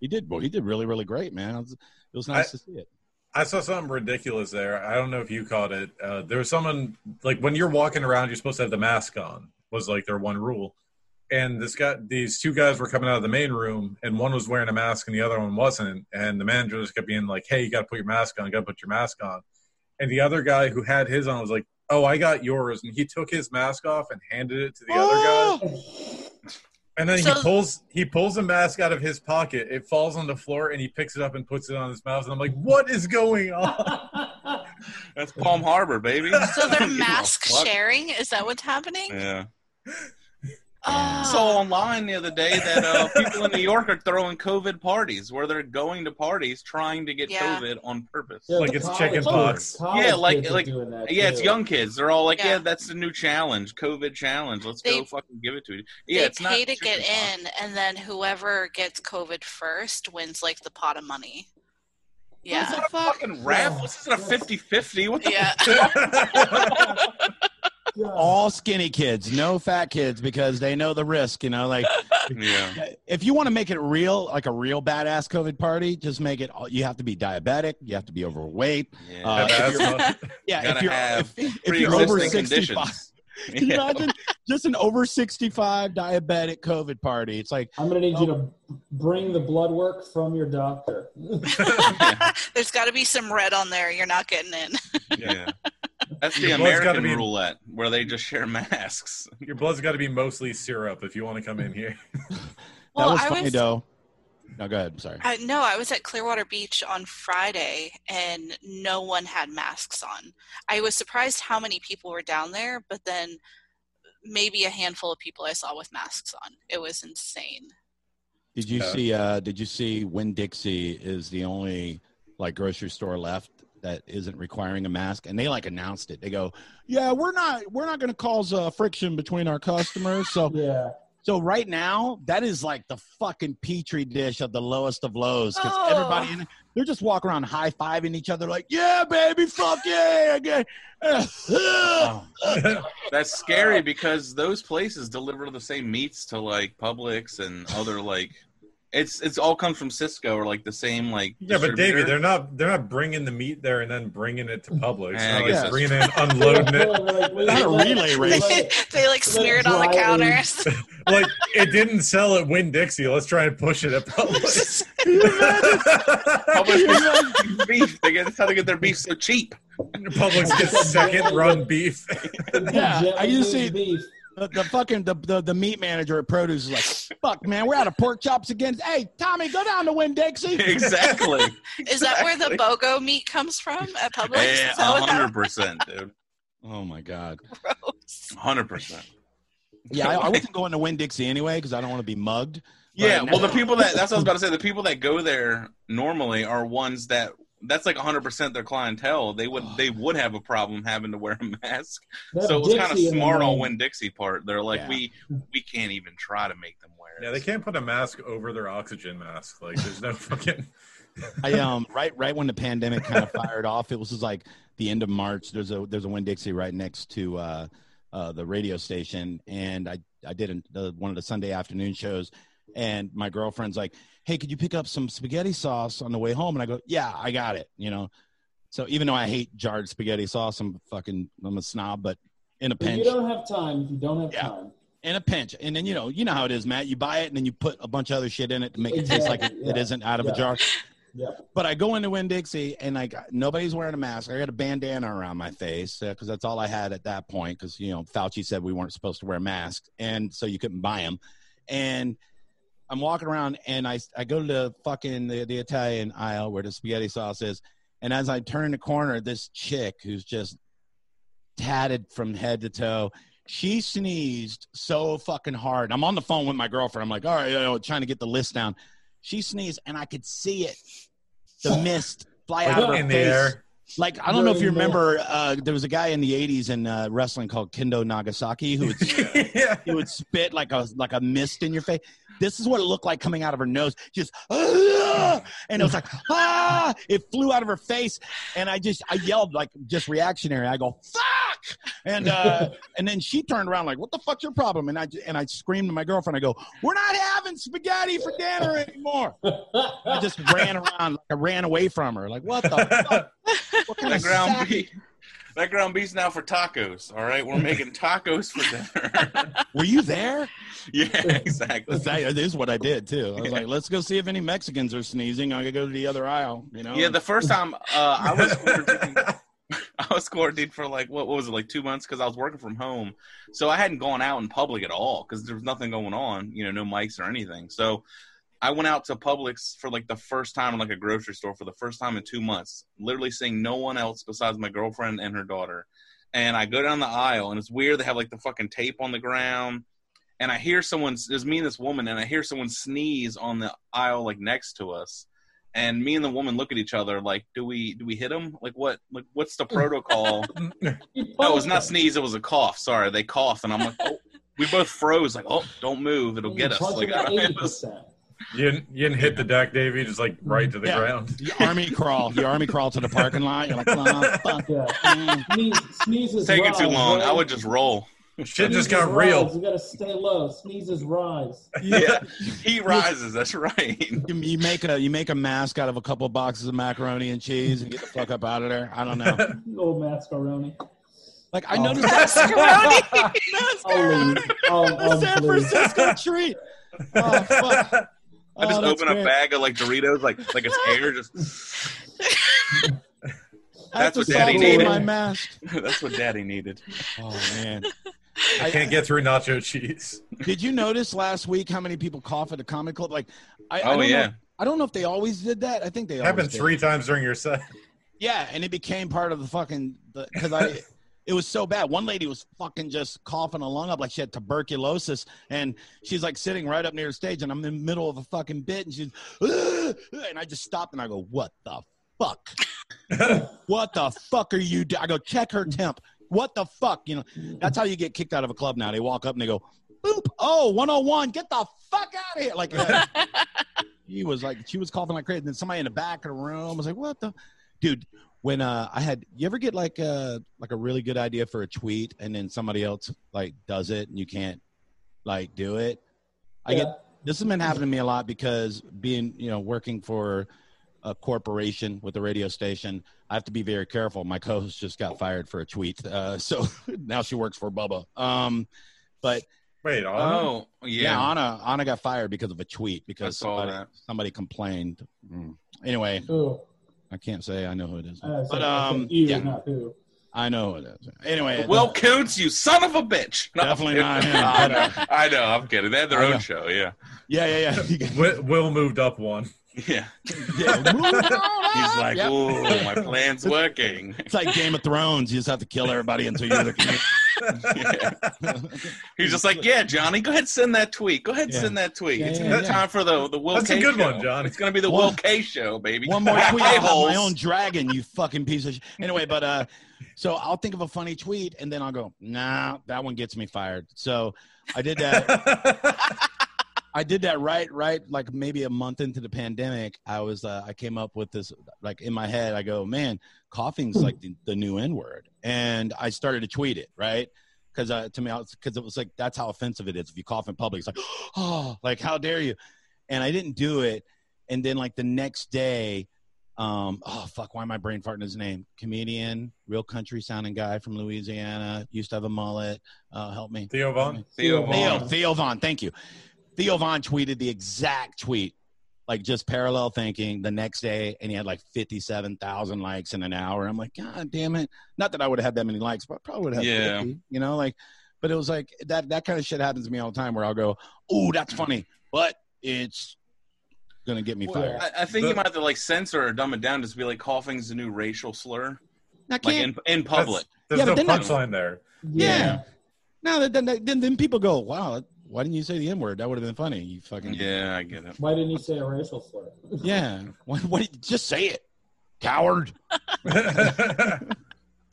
He did. Well, he did really, really great, man. It was, it was nice I- to see it. I saw something ridiculous there. I don't know if you caught it. Uh, there was someone like when you're walking around, you're supposed to have the mask on. Was like their one rule. And this guy, these two guys were coming out of the main room, and one was wearing a mask and the other one wasn't. And the manager just kept being like, "Hey, you got to put your mask on. Got to put your mask on." And the other guy who had his on was like, "Oh, I got yours." And he took his mask off and handed it to the other guy. Oh! And then So- he pulls he pulls a mask out of his pocket. It falls on the floor, and he picks it up and puts it on his mouth. And I'm like, "What is going on?" That's Palm Harbor, baby. So they're mask sharing? Is that what's happening? Yeah. Oh. I saw online the other day that uh, people in New York are throwing COVID parties where they're going to parties trying to get Yeah. COVID on purpose. Yeah, Like it's college chicken pox. Yeah, like- like- Yeah, it's young kids. They're all like, yeah, Yeah. that's the new challenge, COVID challenge. Let's They- go fucking give it to you. Yeah, they it's not pay to get chickenpox. in, and then whoever gets COVID first wins like the pot of money. It's Yeah. not a fucking raffle. This isn't a 50-50. What the Yeah. God. all skinny kids, no fat kids, because they know the risk. You know, like Yeah. if you want to make it real, like a real badass COVID party, just make it. You have to be diabetic. You have to be overweight. Yeah. Uh, if you're- Yeah, if you're if, if you're over 65, conditions. can you imagine just an over 65 diabetic COVID party? It's like I'm gonna need you to bring the blood work from your doctor. There's got to be some red on there. You're not getting in. Yeah. That's the Your American be- roulette where they just share masks. Your blood's got to be mostly syrup if you want to come in here. that Well, was I funny was- though. No, go ahead. Sorry. I, no, I was at Clearwater Beach on Friday and no one had masks on. I was surprised how many people were down there, but then maybe a handful of people I saw with masks on. It was insane. Did you Yeah. see? uh Did you see Winn Dixie is the only like grocery store left that isn't requiring a mask, and they like announced it. They go, "Yeah, we're not we're not going to cause uh, friction between our customers." So Yeah. so right now that is like the fucking petri dish of the lowest of lows because Oh. everybody in they're just walking around high fiving each other like, "Yeah, baby, fuck yeah!" Again. That's scary because those places deliver the same meats to like Publix and other like it's it's all comes from Sysco or like the same like Yeah, but Davey, distributor. they're not they're not bringing the meat there and then bringing it to Publix. Yeah, They're like that's bringing it, unloading it. Not a relay race. let- they like smear it on the counters. Like it didn't sell at Winn Dixie. Let's try and push it at Publix. Publix gets beef. They get that's how they get their beef so cheap. Publix gets second run beef. Yeah, I used to moved see- beef. The, the fucking the, the the meat manager at produce is like, "Fuck, man, we're out of pork chops again." Hey, Tommy, go down to Winn Dixie. exactly. Is that where the BOGO meat comes from at Publix? Yeah, Is that hundred percent, dude. Oh my god. gross? Hundred percent. Yeah, I, I wasn't going to Winn Dixie anyway because I don't want to be mugged. Yeah, well, the people that that's what I was about to say. The people that go there normally are ones that that's like 100 percent their clientele. They would they would have a problem having to wear a mask. That so it was kind of Dixie in the smart on name. Win Dixie part. They're like, Yeah. we we can't even try to make them wear it. Yeah, they can't put a mask over their oxygen mask. Like there's no fucking I um right right when the pandemic kind of fired off, it was just like the end of March. There's a there's a Winn Dixie right next to uh, uh, the radio station, and I I did an, uh, one of the Sunday afternoon shows, and my girlfriend's like, "Hey, could you pick up some spaghetti sauce on the way home?" And I go, "Yeah, I got it." You know, so even though I hate jarred spaghetti sauce, I'm fucking I'm a snob, but in a pinch. If you don't have time, if you don't have Yeah. time, in a pinch, and then you know you know how it is, Matt. You buy it and then you put a bunch of other shit in it to make it taste like it, Exactly, it yeah. isn't out of a jar. yeah. But I go into Winn Dixie and like nobody's wearing a mask. I got a bandana around my face uh, because that's all I had at that point. Because you know Fauci said we weren't supposed to wear masks, and so you couldn't buy them. And I'm walking around and I I go to the fucking the, the Italian aisle where the spaghetti sauce is, and as I turn the corner, this chick who's just tatted from head to toe. She sneezed so fucking hard. I'm on the phone with my girlfriend. I'm like, all right, you know, trying to get the list down. She sneezed, and I could see it, the mist fly out of her face. Like I don't know if you remember, uh, there was a guy in the '80s in uh, wrestling called Kendo Nagasaki who would yeah. he would spit like a like a mist in your face. This is what it looked like coming out of her nose. Just "Ah!" and it was like ah! It flew out of her face, and I just I yelled like just reactionary. I go fuck, and uh, and then she turned around like what the fuck's your problem? And I and I screamed to my girlfriend. I go we're not having spaghetti for dinner anymore. I just ran around like I ran away from her. Like what the fuck? What kind of ground beef. That ground beef's now for tacos. All right, we're making tacos for dinner. Were you there? yeah, exactly. That is what I did too. I was like, let's go see if any Mexicans are sneezing. I could go to the other aisle. You know? Yeah, the first time uh, I was quarantined, I was quarantined for like what, what was it like two months because I was working from home, so I hadn't gone out in public at all because there was nothing going on, you know, no mics or anything. So I went out to Publix for like the first time in like a grocery store for the first time in two months, literally seeing no one else besides my girlfriend and her daughter. And I go down the aisle and it's weird. They have like the fucking tape on the ground. And I hear someone, there's me and this woman, and I hear someone sneeze on the aisle like next to us and me and the woman look at each other like do we do we hit him like what like what's the protocol no it was not sneeze it was a cough sorry they coughed and i'm like oh we both froze like oh don't move it'll get us like I- was, You didn't, you didn't hit the deck, Davey, just like right to the Yeah. ground. You army crawl. The army crawl to the parking lot. You're like, oh, fuck. Yeah. Mm. Sneeze, sneezes It's taking rise, too long. right? I would just roll. Shit just Sneezes got rise. real. You gotta stay low. Sneezes rise. Yeah, he rises. That's right. You, you make a you make a mask out of a couple boxes of macaroni and cheese and get the fuck up out of there. I don't know. Old mascaroni. Like I Oh. noticed that Mascaroni. I'll leave. I'll, I'll San. Francisco treat. Oh fuck! I just Oh, that's open a bag of like Doritos, like like it's air. Just That's what Daddy needed. my mask. that's what Daddy needed. Oh man! I can't get through nacho cheese. Did you notice last week how many people cough at the comic club? Like, I, I Oh don't yeah. Know, I don't know if they always did that. I think they It always happened did. three times during your set. Yeah, and it became part of the fucking because I. It was so bad. One lady was fucking just coughing a lung up like she had tuberculosis, and she's like sitting right up near the stage, and I'm in the middle of a fucking bit, and she's, and I just stopped and I go, "What the fuck? what the fuck are you?" Do-? I go, "Check her temp. What the fuck?" You know, that's how you get kicked out of a club now. They walk up and they go, "Boop! Oh, 101, get the fuck out of here!" Like uh, he was like, she was coughing like crazy. And then somebody in the back of the room was like, "What the, dude?" When uh, I had, you ever get like uh like a really good idea for a tweet, and then somebody else like does it, and you can't like do it. I Yeah. get this has been happening to me a lot because being you know working for a corporation with a radio station, I have to be very careful. My co-host just got fired for a tweet, uh, so now she works for Bubba. Um, but Wait, on? Oh yeah, yeah. Anna Anna got fired because of a tweet because somebody, somebody complained. Mm. Anyway, Who? I can't say I know who it is, I said- but um, you, yeah, not who. I know who it is. Anyway, Will Coots, you son of a bitch. No, Definitely not him, I know. I know. I'm kidding. They had their I own know. show. Yeah. yeah, yeah, yeah. Will, Will moved up one. Yeah. yeah. He's like, Yep. "Ooh, my plan's working." It's like Game of Thrones. You just have to kill everybody until you're the king. He's just like, "Yeah, Johnny, go ahead, send that tweet. Go ahead, Yeah. send that tweet. Yeah, it's yeah, yeah. time for the the Will K show. That's a K good show. one, John. It's gonna be the One- Will K show, baby. One more tweet. I have my own dragon, you fucking piece of shit. Anyway, but uh, so I'll think of a funny tweet and then I'll go, nah, that one gets me fired. So I did that. I did that right, right, like maybe a month into the pandemic. I was, uh, I came up with this, like in my head, I go, man, coughing's like the, the new N word, and I started to tweet it, right? Because uh, to me, because it was like that's how offensive it is. If you cough in public, it's like, oh, like how dare you? And I didn't do it, and then like the next day, um, oh fuck, why am I brain farting his name? Comedian, real country sounding guy from Louisiana, used to have a mullet. Uh, help me. Theo Von? Theo Theo Theo, Von. Theo Von, thank you. Theo Von tweeted the exact tweet, like just parallel thinking the next day, and he had like 57,000 likes in an hour. I'm like, God damn it. Not that I would have had that many likes, but I probably would have Yeah. 50, you know, like, but it was like that, that kind of shit happens to me all the time where I'll go, oh, that's mm. funny, but it's going to get me Well, fired. I, I think The- you might have to like censor or dumb it down. Just be like, coughing's a new racial slur, I can't, in in public. There's Yeah, but no punchline there. yeah. No, then, then, then, then people go, wow, why didn't you say the N word? That would have been funny. You fucking, Yeah, I get it. Why didn't you say a racial slur? yeah. What, what, just say it, coward.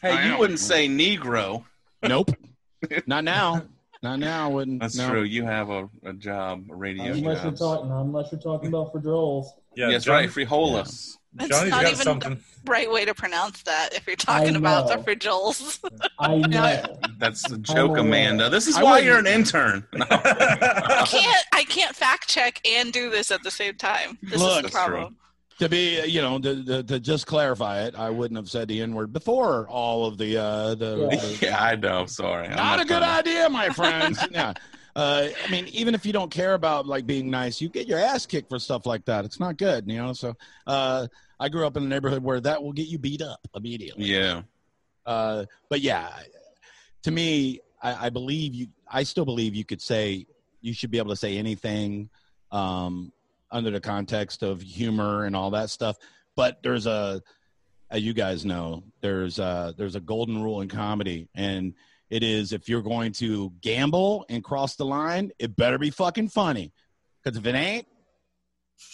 Hey, I you wouldn't say Negro. Nope. Not now. Not now. I Wouldn't. That's no. true. You have a, a job, a radio unless you're talking, unless you're talking about for Joel's. Yeah, Yes, John- right. Frijoles. It's Johnny's not got even something. the right way to pronounce that if you're talking about the know. frijoles. I know. That's the joke. Amanda. This is I why you're an intern. No. I can't I can't fact check and do this at the same time. This Look, is the That's problem. To be, uh, you know, to, to, to just clarify it, I wouldn't have said the N word before all of the uh, the. Yeah. the- yeah, I know. Sorry. I'm not a good trying idea, my friends. yeah. Uh, I mean, even if you don't care about like being nice, you get your ass kicked for stuff like that. It's not good, you know. So, uh, I grew up in a neighborhood where that will get you beat up immediately. Yeah. Uh, but yeah, to me, I, I believe you. I still believe you could say you should be able to say anything um, under the context of humor and all that stuff. But there's a, as you guys know, there's a, there's a golden rule in comedy, and it is if you're going to gamble and cross the line, it better be fucking funny. Because if it ain't,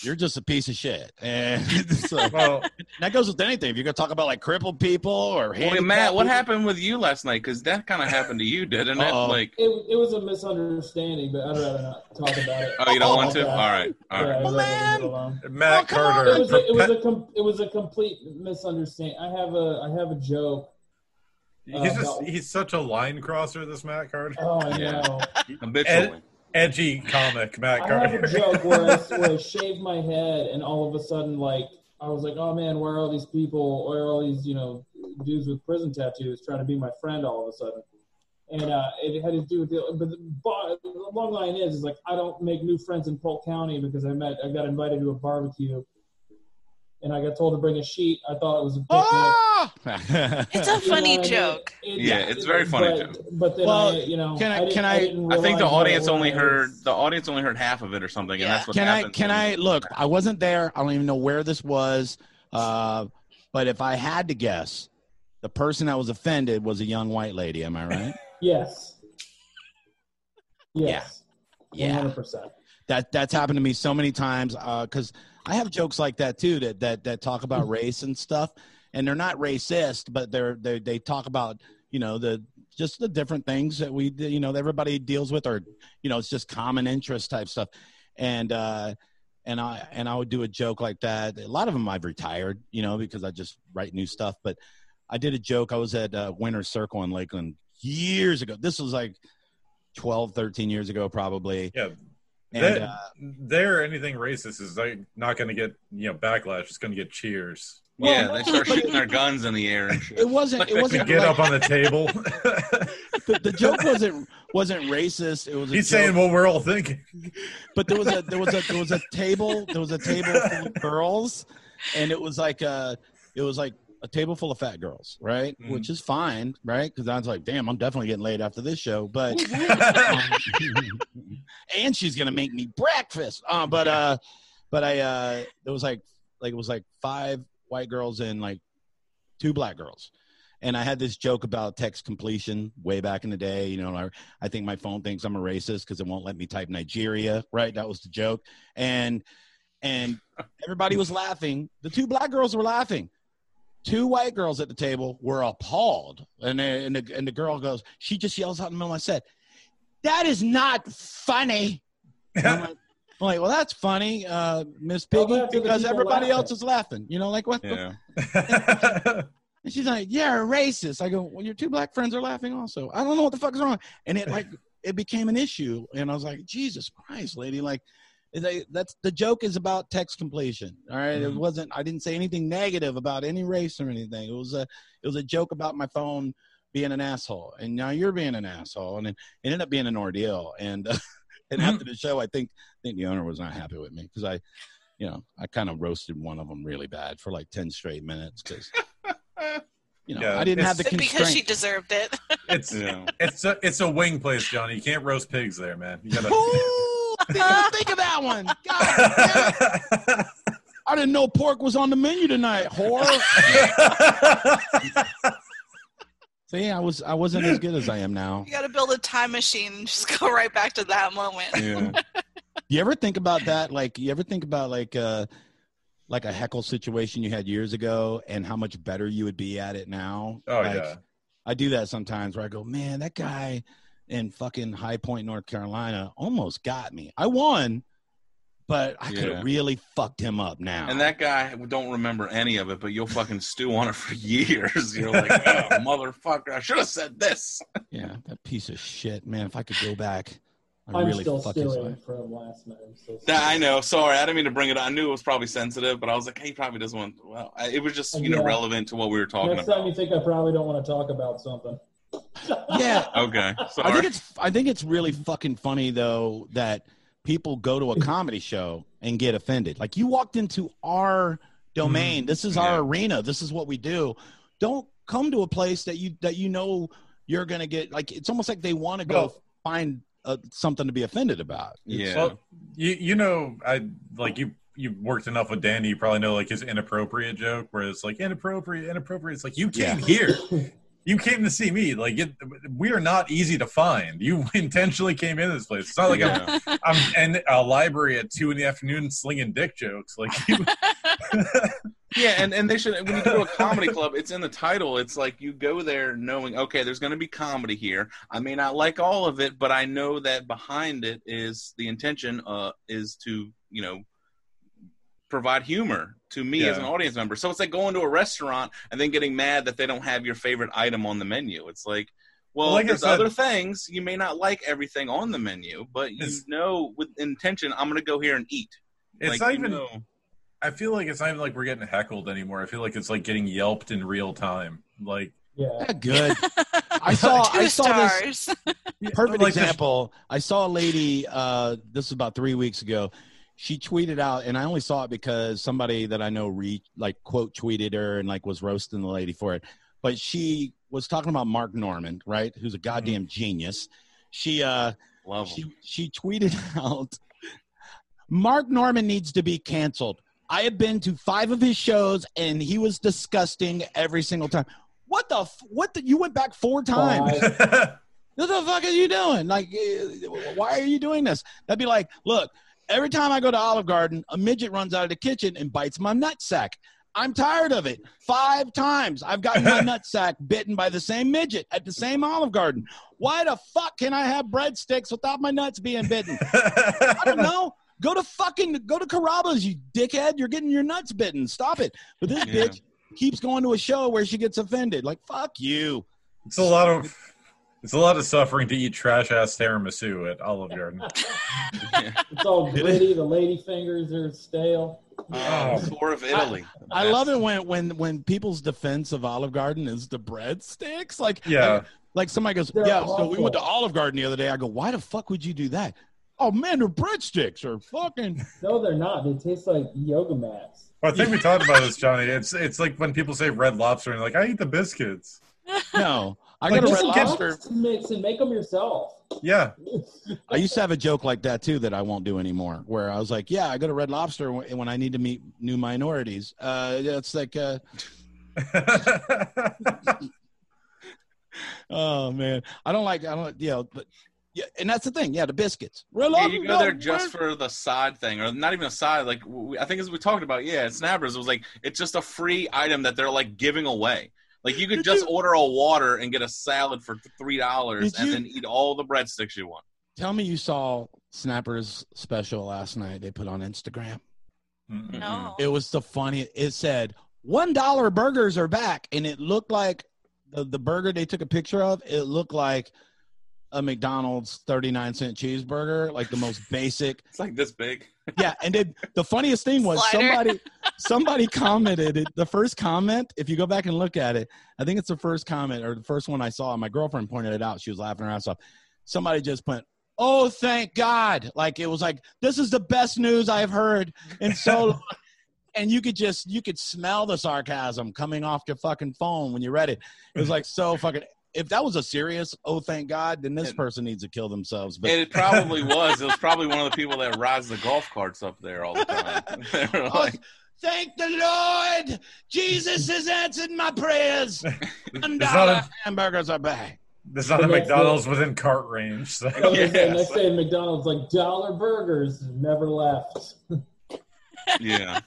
you're just a piece of shit. And so, Well, that goes with anything. If you're gonna talk about like crippled people or Wait, Matt, what people- happened with you last night? Because that kind of happened to you, didn't it? Uh-oh. Like, It, it was a misunderstanding, but I'd rather not talk about it. oh, you don't want to? Okay. All right, all Yeah, right. I'd rather leave it alone. Matt Oh. Carter. It was, a, it was a com- it was a complete misunderstanding. I have a I have a joke. He's uh, just he's such a line crosser. This Matt Carter, Oh, I Yeah. know. Habitually. edgy comic Matt I have Carter. a joke where I, where I shaved my head, and all of a sudden, like I was like, "Oh man, where are all these people? Where are all these you know dudes with prison tattoos trying to be my friend?" All of a sudden, and uh, it had to do with the. But the, bo- the long line is, is like I don't make new friends in Polk County because I met I got invited to a barbecue, and I got told to bring a sheet. I thought it was a picnic. Ah! It's a funny You know, joke. it- Yeah, it's very funny but, joke. But then Well, I, you know, can I- didn't- can I- didn't I think the audience only was. heard the audience only heard half of it or something, Yeah. and that's what can I can when- I look? I wasn't there. I don't even know where this was. Uh, but if I had to guess, the person that was offended was a young white lady. Am I right? Yes. Yes. One hundred percent. that that's happened to me so many times because I have jokes like that too that that that talk about race and stuff, and they're not racist, but they're they they talk about you know the just the different things that we you know that everybody deals with, or you know it's just common interest type stuff, and uh, and I and I would do a joke like that. A lot of them I've retired, you know, because I just write new stuff, but I did a joke. I was at uh, Winter Circle in Lakeland years ago. This was like 12, 13 years ago, probably. Yeah. And, That- uh, there, anything racist is like not going to get you know backlash. It's going to get cheers. yeah, Well, they start shooting their guns in the air and shit. it wasn't. It wasn't. get like- up on the table. the, the joke wasn't wasn't racist. It was. A He's joke, saying what we're all thinking. but there was a there was a there was a table there was a table full of girls, and it was like a it was like a table full of fat girls, right? Mhm. Which is fine, right? Because I was like, damn, I'm definitely getting laid after this show, but. and she's gonna make me breakfast. Uh, but uh, but I uh, it was like like it was like five white girls and like two black girls. And I had this joke about text completion way back in the day. You know, I, I think my phone thinks I'm a racist because it won't let me type Nigeria. Right, that was the joke. And and everybody was laughing. The two black girls were laughing. Two white girls at the table were appalled. And and the, and the girl goes, she just yells out in the middle of my set, "That is not funny." I'm like, I'm like, well, that's funny, uh, Miss Piggy, that's because everybody laughing. else is laughing. You know, like what? the Yeah. and she's like, "Yeah, a racist." I go, "Well, your two black friends are laughing also." I don't know what the fuck is wrong. And it like it became an issue, and I was like, "Jesus Christ, lady!" Like, they, that's the joke is about text completion. All right? it Mhm. wasn't. I didn't say anything negative about any race or anything. It was a it was a joke about my phone being an asshole, and now you're being an asshole, and it, it ended up being an ordeal. And uh, and after the show, I think I think the owner was not happy with me because I. You know, I kind of roasted one of them really bad for like ten straight minutes because you know, Yeah, I didn't have the constraint. because she deserved it. it's Yeah. it's a it's a wing place, Johnny. You can't roast pigs there, man. You gotta. Ooh, didn't think of that one. God, damn it. I didn't know pork was on the menu tonight. Whore. See, I was I wasn't as good as I am now. You got to build a time machine and just go right back to that moment. Yeah. You ever think about that? Like, you ever think about like uh like a heckle situation you had years ago, and how much better you would be at it now? oh Like, yeah. I do that sometimes where I go, man, that guy in fucking High Point, North Carolina almost got me. I won, but I could Yeah. have really fucked him up now. And that guy don't remember any of it, but you'll fucking stew on it for years. You're like, oh, motherfucker, I should have said this. yeah, that piece of shit, man. If I could go back, I I'm really still fuck his stewing life. from last night. I'm so That, I know. Sorry, I didn't mean to bring it up. I knew it was probably sensitive, but I was like, hey, he probably doesn't want. Well, I, it was just you know relevant to what we were talking Next time you think I probably don't want to talk about something. Yeah, Okay, I think it's I think it's really fucking funny though that people go to a comedy show and get offended. Like you walked into our domain. This is our Yeah. arena. This is what we do. Don't come to a place that you that you know you're gonna get like it's almost like they want to go Well- find uh, something to be offended about. It's- Yeah. Well, you you know, I like you. You worked enough with Danny. You probably know like his inappropriate joke, where it's like inappropriate, inappropriate. It's like you came here. you came to see me. Like it, we are not easy to find. You intentionally came in this place. It's not like Yeah. I'm, I'm in a library at two in the afternoon slinging dick jokes. Like you, Yeah, and, and they should when you go to a comedy club, it's in the title. It's like you go there knowing, okay, there's gonna be comedy here. I may not like all of it, but I know that behind it is the intention uh is to, you know, provide humor to me as an audience member. So it's like going to a restaurant and then getting mad that they don't have your favorite item on the menu. It's like well, Well, like there's said- other things. You may not like everything on the menu, but you know with intention, I'm gonna go here and eat. it's Like, not you even. know- I feel like it's not even like we're getting heckled anymore. I feel like it's like getting yelped in real time. Like Yeah. Yeah, good. I saw. Two I saw this perfect like the- example. I saw a lady. Uh, this was about three weeks ago. She tweeted out, and I only saw it because somebody that I know re like quote tweeted her and like was roasting the lady for it. But she was talking about Mark Normand, right? Who's a goddamn genius. She uh Love 'em. she she tweeted out Mark Normand needs to be canceled. I have been to five of his shows and he was disgusting every single time. What the f- what the, you went back four times. What the fuck are you doing? Like, eh, why are you doing this? That'd be like, look, every time I go to Olive Garden, a midget runs out of the kitchen and bites my nutsack. I'm tired of it. Five times I've gotten my nutsack bitten by the same midget at the same Olive Garden. Why the fuck can I have breadsticks without my nuts being bitten? I don't know. Go to fucking go to Carrabba's, you dickhead. You're getting your nuts bitten. Stop it. But this Yeah. bitch keeps going to a show where she gets offended. Like, fuck you. it's a lot of. It's a lot of suffering to eat trash ass tiramisu at Olive Garden. It's all gritty. The lady fingers are stale. Oh, um, tour of Italy. I love it when when when people's defense of Olive Garden is the breadsticks. Like Yeah. like, like somebody goes, They're yeah. So we went to Olive Garden the other day. I go, why the fuck would you do that? Oh man, the breadsticks are fucking. No, they're not. They taste like yoga mats. Well, I think we talked about this, Johnny. It's it's like when people say Red Lobster and like I eat the biscuits. No, I Like, got a Red Lobster. Mix and make them yourself. Yeah, I used to have a joke like that too that I won't do anymore. Where I was like, yeah, I go to Red Lobster when when I need to meet new minorities. Uh, it's like, uh, oh man, I don't like, I don't, you know, but yeah, and that's the thing. Yeah, the biscuits. Red Yeah, Lobster, you go there just where- for the side thing, or not even a side. Like we, I think as we talked about, yeah, at Snappers, it was like it's just a free item that they're like giving away. Like you could Did just you- order a water and get a salad for three dollars, and you- then eat all the breadsticks you want. Tell me you saw Snappers special last night. They put on Instagram. Mm-mm. No. It was the funniest. It said one dollar burgers are back, and it looked like the the burger they took a picture of. It looked like a McDonald's thirty nine cent cheeseburger, like the most basic. It's like this big. Yeah, and then the funniest thing was Slider. somebody somebody commented it. The first comment, if you go back and look at it, I think it's the first comment or the first one I saw. My girlfriend pointed it out. She was laughing her ass off. Somebody just put, "Oh, thank God!" Like it was like this is the best news I've heard in so long. And you could just you could smell the sarcasm coming off your fucking phone when you read it. It was like so fucking. If that was a serious, oh thank God, then this And- person needs to kill themselves. But And it probably was. It was probably one of the people that rides the golf carts up there all the time. They're Oh, like, thank the Lord, Jesus has answered my prayers. One It's not dollar a- hamburgers are back. There's not a And that's McDonald's within cart range. So. I was gonna say, next day McDonald's, like dollar burgers, never left. yeah.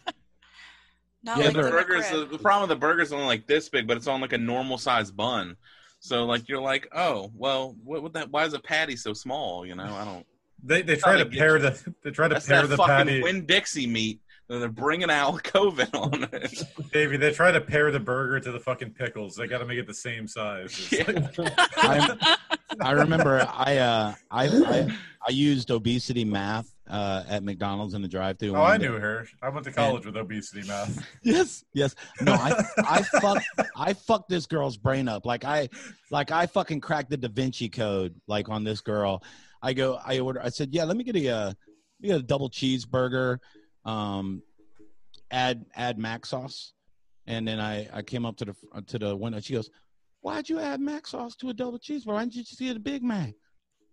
Not Yeah, like the the burgers. The, the problem with the burgers is only like this big, but it's on like a normal size bun. So like you're like, oh well, what, what that? Why is a patty so small? You know, I don't. They they try to Probably pair the they try to That's pair that the fucking patty. Winn Dixie meat that they're bringing out with COVID on it. Davey, they try to pair the burger to the fucking pickles. They got to make it the same size. Yeah. like- I'm, I remember I, uh, I I I used obesity math uh, at McDonald's in the drive-through. oh, I knew her. I went to college with obesity math. Yes, yes. No, I I fucked I fucked this girl's brain up. Like I like I fucking cracked the Da Vinci code like on this girl. I go I order I said, "Yeah, let me get a uh, let me get a double cheeseburger um add add mac sauce." And then I I came up to the to the window. She goes, "Why'd you add mac sauce to a double cheeseburger? Why didn't you just get a Big Mac?"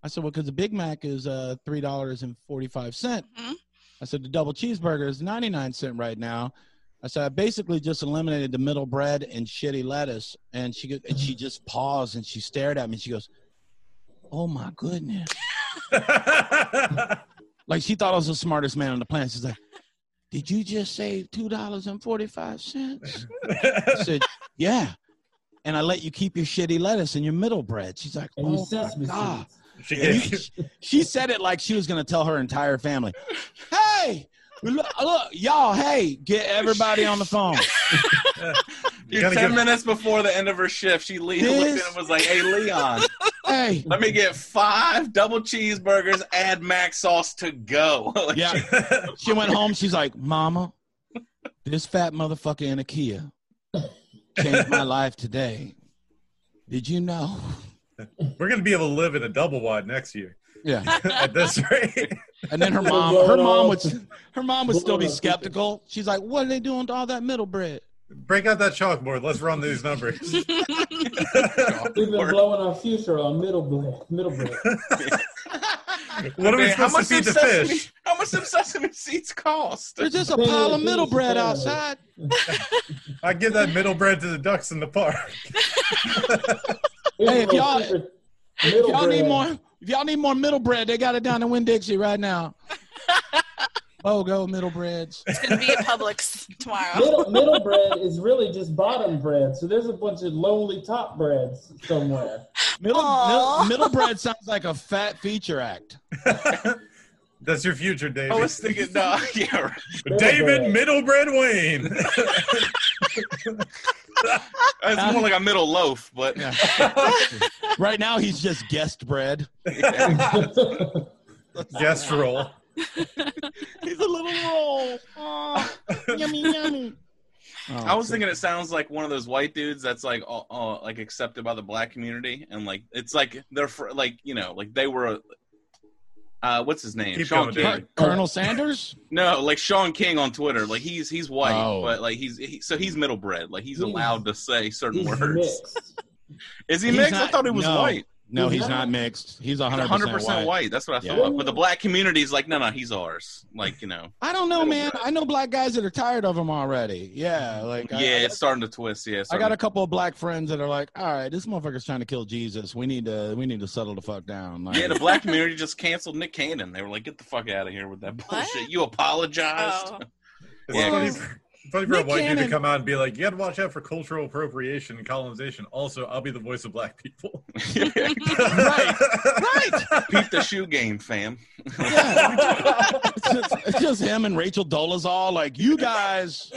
I said, "Well, because the Big Mac is uh three dollars and forty five cent." Mhm. I said the double cheeseburger is ninety nine cent right now. I said, I basically just eliminated the middle bread and shitty lettuce. And she go- and she just paused and she stared at me. She goes, "Oh my goodness!" Like she thought I was the smartest man on the planet. She's like, "Did you just save two dollars and forty five cents?" I said, "Yeah." And I let you keep your shitty lettuce and your middle bread. She's like, And "Oh my god!" seeds. She And you- you, she said it like she was going to tell her entire family, "Hey, look, look, y'all, hey, get everybody on the phone." Dude, ten give, minutes before the end of her shift, she le- This- looked at him and was like, "Hey, Leon, Hey, let me get five double cheeseburgers, add mac sauce to go." Like, yeah. She went home. She's like, "Mama, this fat motherfucker in a Kia changed my life today. Did you know?" We're gonna be able to live in a double wide next year Yeah. at this rate. And then her mom, her mom would, her mom would still be Blow it off. skeptical. She's like, "What are they doing to all that middle bread?" Break out that chalkboard. Let's run these numbers. We've been blowing our future on middle bread. Middle bread. what are we how supposed much to feed them the sesame, fish? How much them sesame seeds cost? There's just a pile of middle bread outside. I give that middle bread to the ducks in the park. Hey, if y'all- If y'all need more, if y'all need more middle bread, they got it down in Winn Dixie right now. Oh, go middle breads. It's gonna be at Publix tomorrow. Middle, middle bread is really just bottom bread. So there's a bunch of lonely top breads somewhere. Middle, middle, middle bread sounds like a fat feature act. That's your future, David. I was thinking, no, yeah, right. David Middlebread. Middlebread Wayne. it's more like a middle loaf, but Right now, he's just guest bread. Guest roll. He's a little roll. Oh, yummy, yummy. Oh, I was thinking it sounds like one of those white dudes that's like, uh, uh, like accepted by the black community, and like it's like they're fr- like you know, like they were. Uh, what's his name? Keep Shaun going, King. David. Colonel Sanders. No, like Shaun King on Twitter. Like he's he's white, Oh. but like he's he, so he's middle bred. Like he's, He's- allowed to say certain He's words. mixed. Is he He's mixed? I thought he was no. white. No, he's He's not not? mixed. He's 100%, 100 percent white. white. That's what I Yeah. thought. But the black community is like, no, no, he's ours. Like you know, I don't know, man. I know black guys that are tired of him already. Yeah, like yeah, I, it's starting to twist. Yeah, I got a couple of black friends that are like, "All right, this motherfucker's trying to kill Jesus. We need to, we need to settle the fuck down." Like, Yeah, the black community just canceled Nick Cannon. They were like, "Get the fuck out of here with that What? bullshit." You apologized. Oh. It's Yeah. funny, for, funny for a Nick white dude to come out and be like, you got to watch out for cultural appropriation and colonization. Also, I'll be the voice of black people. right, right. Peep the shoe game, fam. Yeah. it's, just, it's just him and Rachel Dolezal. Like, you guys.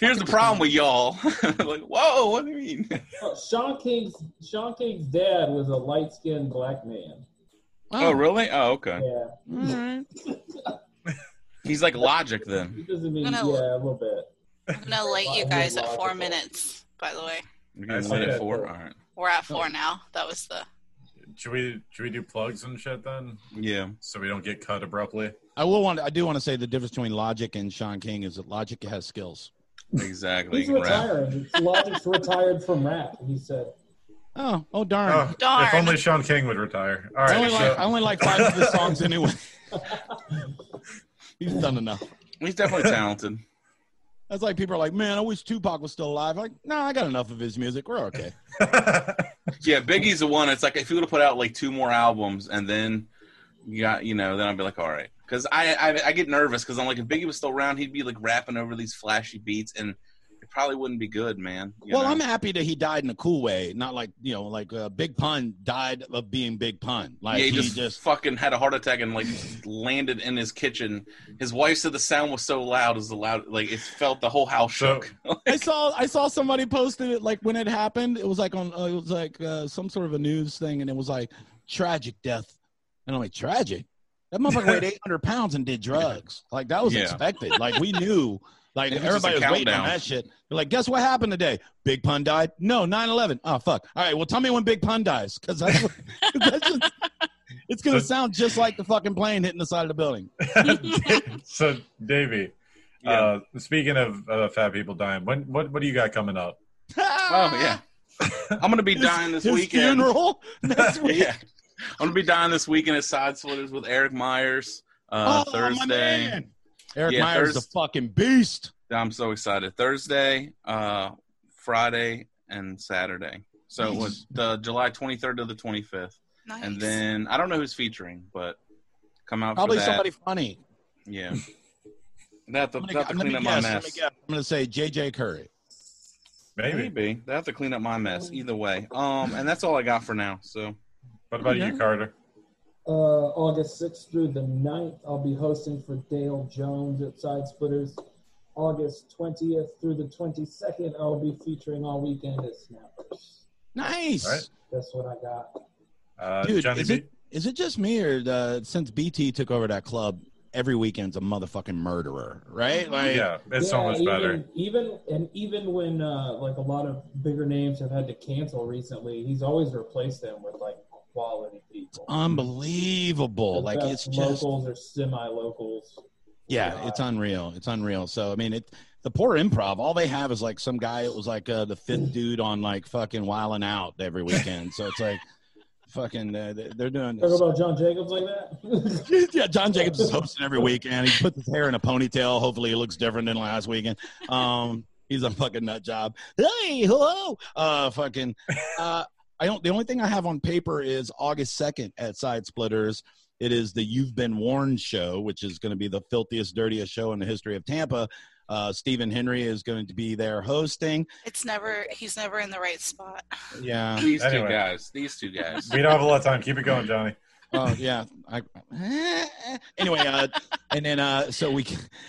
Here's the problem with y'all. like, whoa, what do you mean? Oh, Shaun King's Shaun King's dad was a light skinned black man. Oh, really? Oh, okay. Yeah, All right. He's like logic then. he doesn't mean I'm yeah gonna- a little bit. I'm gonna late you guys at four minutes. By the way, You're gonna I let see it that. four. All right. we're at four now. That was the. should we should we do plugs and shit then, Yeah. so we don't get cut abruptly? I will want. I do want to say the difference between Logic and Shaun King is that Logic has skills. Exactly. He's You can rap. retiring. Logic's retired from rap. He said. Oh, oh darn! Oh, Darn. if only Shaun King would retire. All right. I only so like I only like five of the songs anyway. He's done enough. He's definitely talented. That's like people are like, man, I wish Tupac was still alive. Like, no, I got enough of his music. We're okay. Yeah, Biggie's the one. It's like if he would have put out like two more albums and then you got, you know, then I'd be like, all right. Because I, I I get nervous because I'm like, if Biggie was still around, he'd be like rapping over these flashy beats and it probably wouldn't be good, man. you well, know? I'm happy that he died in a cool way, not like you know, like uh, Big Pun died of being Big Pun. Like yeah, he he just, just, fucking had a heart attack and like landed in his kitchen. His wife said the sound was so loud, as the loud, like it felt the whole house So- shook. I saw I saw somebody posted it like when it happened. It was like on uh, it was like uh, some sort of a news thing, and it was like tragic death. And I'm like, tragic. That motherfucker weighed 800 pounds and did drugs. Like that was Yeah. expected. Like we knew. Like It was everybody was waiting on that shit. They're like, guess what happened today? Big Pun died. No, 9/11. Oh fuck. All right. Well, tell me when Big Pun dies, because that's, what- that's just, it's gonna So- sound just like the fucking plane hitting the side of the building. so Davey, Yeah. uh, speaking of uh, fat people dying, when what what do you got coming up? Oh yeah, I'm gonna be dying this His weekend. funeral next week. Yeah. I'm gonna be dying this weekend at Side Splitters with Eric Myers uh, Oh, my Thursday. Man. Eric Yeah, Myers, the Thurs- fucking beast. I'm so excited. Thursday, uh, Friday, and Saturday. So it was the July 23rd to the 25th, Nice. and then I don't know who's featuring, but come out Probably for that. somebody funny. Yeah. They have to, I'm gonna, to clean up my guess, let me mess. I'm gonna say JJ Curry. Maybe. Maybe they have to clean up my mess. Either way, um, and that's all I got for now. So What about Yeah. you, Carter? Uh, August 6th through the 9th, I'll be hosting for Dale Jones at Side Splitters. August 20th through the 22nd, I'll be featuring all weekend at Snappers. Nice. Right. That's what I got. Uh, Dude, Johnny is B? it is it just me or uh, since BT took over that club, every weekend's a motherfucking murderer, right? Like, yeah, it's so Yeah, much even, better. Even and even when uh, like a lot of bigger names have had to cancel recently, he's always replaced them with like quality people. unbelievable. The Like it's just locals or semi-locals. yeah, it's unreal. It's unreal. So I mean, it the poor improv. All they have is like some guy. It was like uh, the fifth dude on like fucking Wildin' Out every weekend. So it's like fucking uh, they- they're doing. Talk about John Jacobs like that. yeah, John Jacobs is hosting every weekend. He puts his hair in a ponytail. Hopefully, he looks different than last weekend. Um, he's a fucking nut job. Hey, hello. Uh, fucking. Uh, I don't. The only thing I have on paper is August second at Side Splitters. It is the You've Been Warned show, which is going to be the filthiest, dirtiest show in the history of Tampa. Uh, Stephen Henry is going to be there hosting. it's never he's never in the right spot. Yeah. these two guys, these two guys. We don't have a lot of time. Keep it going, Johnny. Oh yeah. I, anyway, uh, and then uh, so we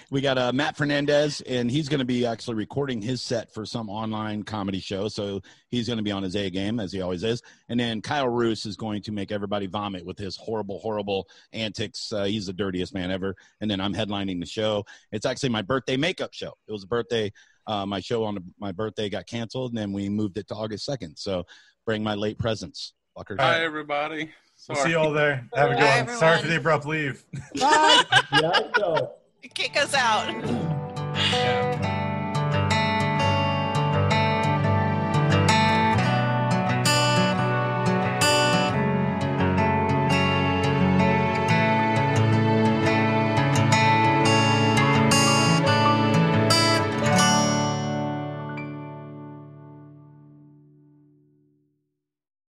we got uh, Matt Fernandez, and he's going to be actually recording his set for some online comedy show. So he's going to be on his A game as he always is. And then Kyle Roos is going to make everybody vomit with his horrible, horrible antics. Uh, he's the dirtiest man ever. And then I'm headlining the show. It's actually my birthday makeup show. It was a birthday. Uh, my show on my birthday got canceled, and then we moved it to August second. So bring my late presents, fuckers. Hi, everybody. We'll see you all there. Have a good Bye, one. Sorry for the abrupt leave. yeah, Kick us out. Yeah.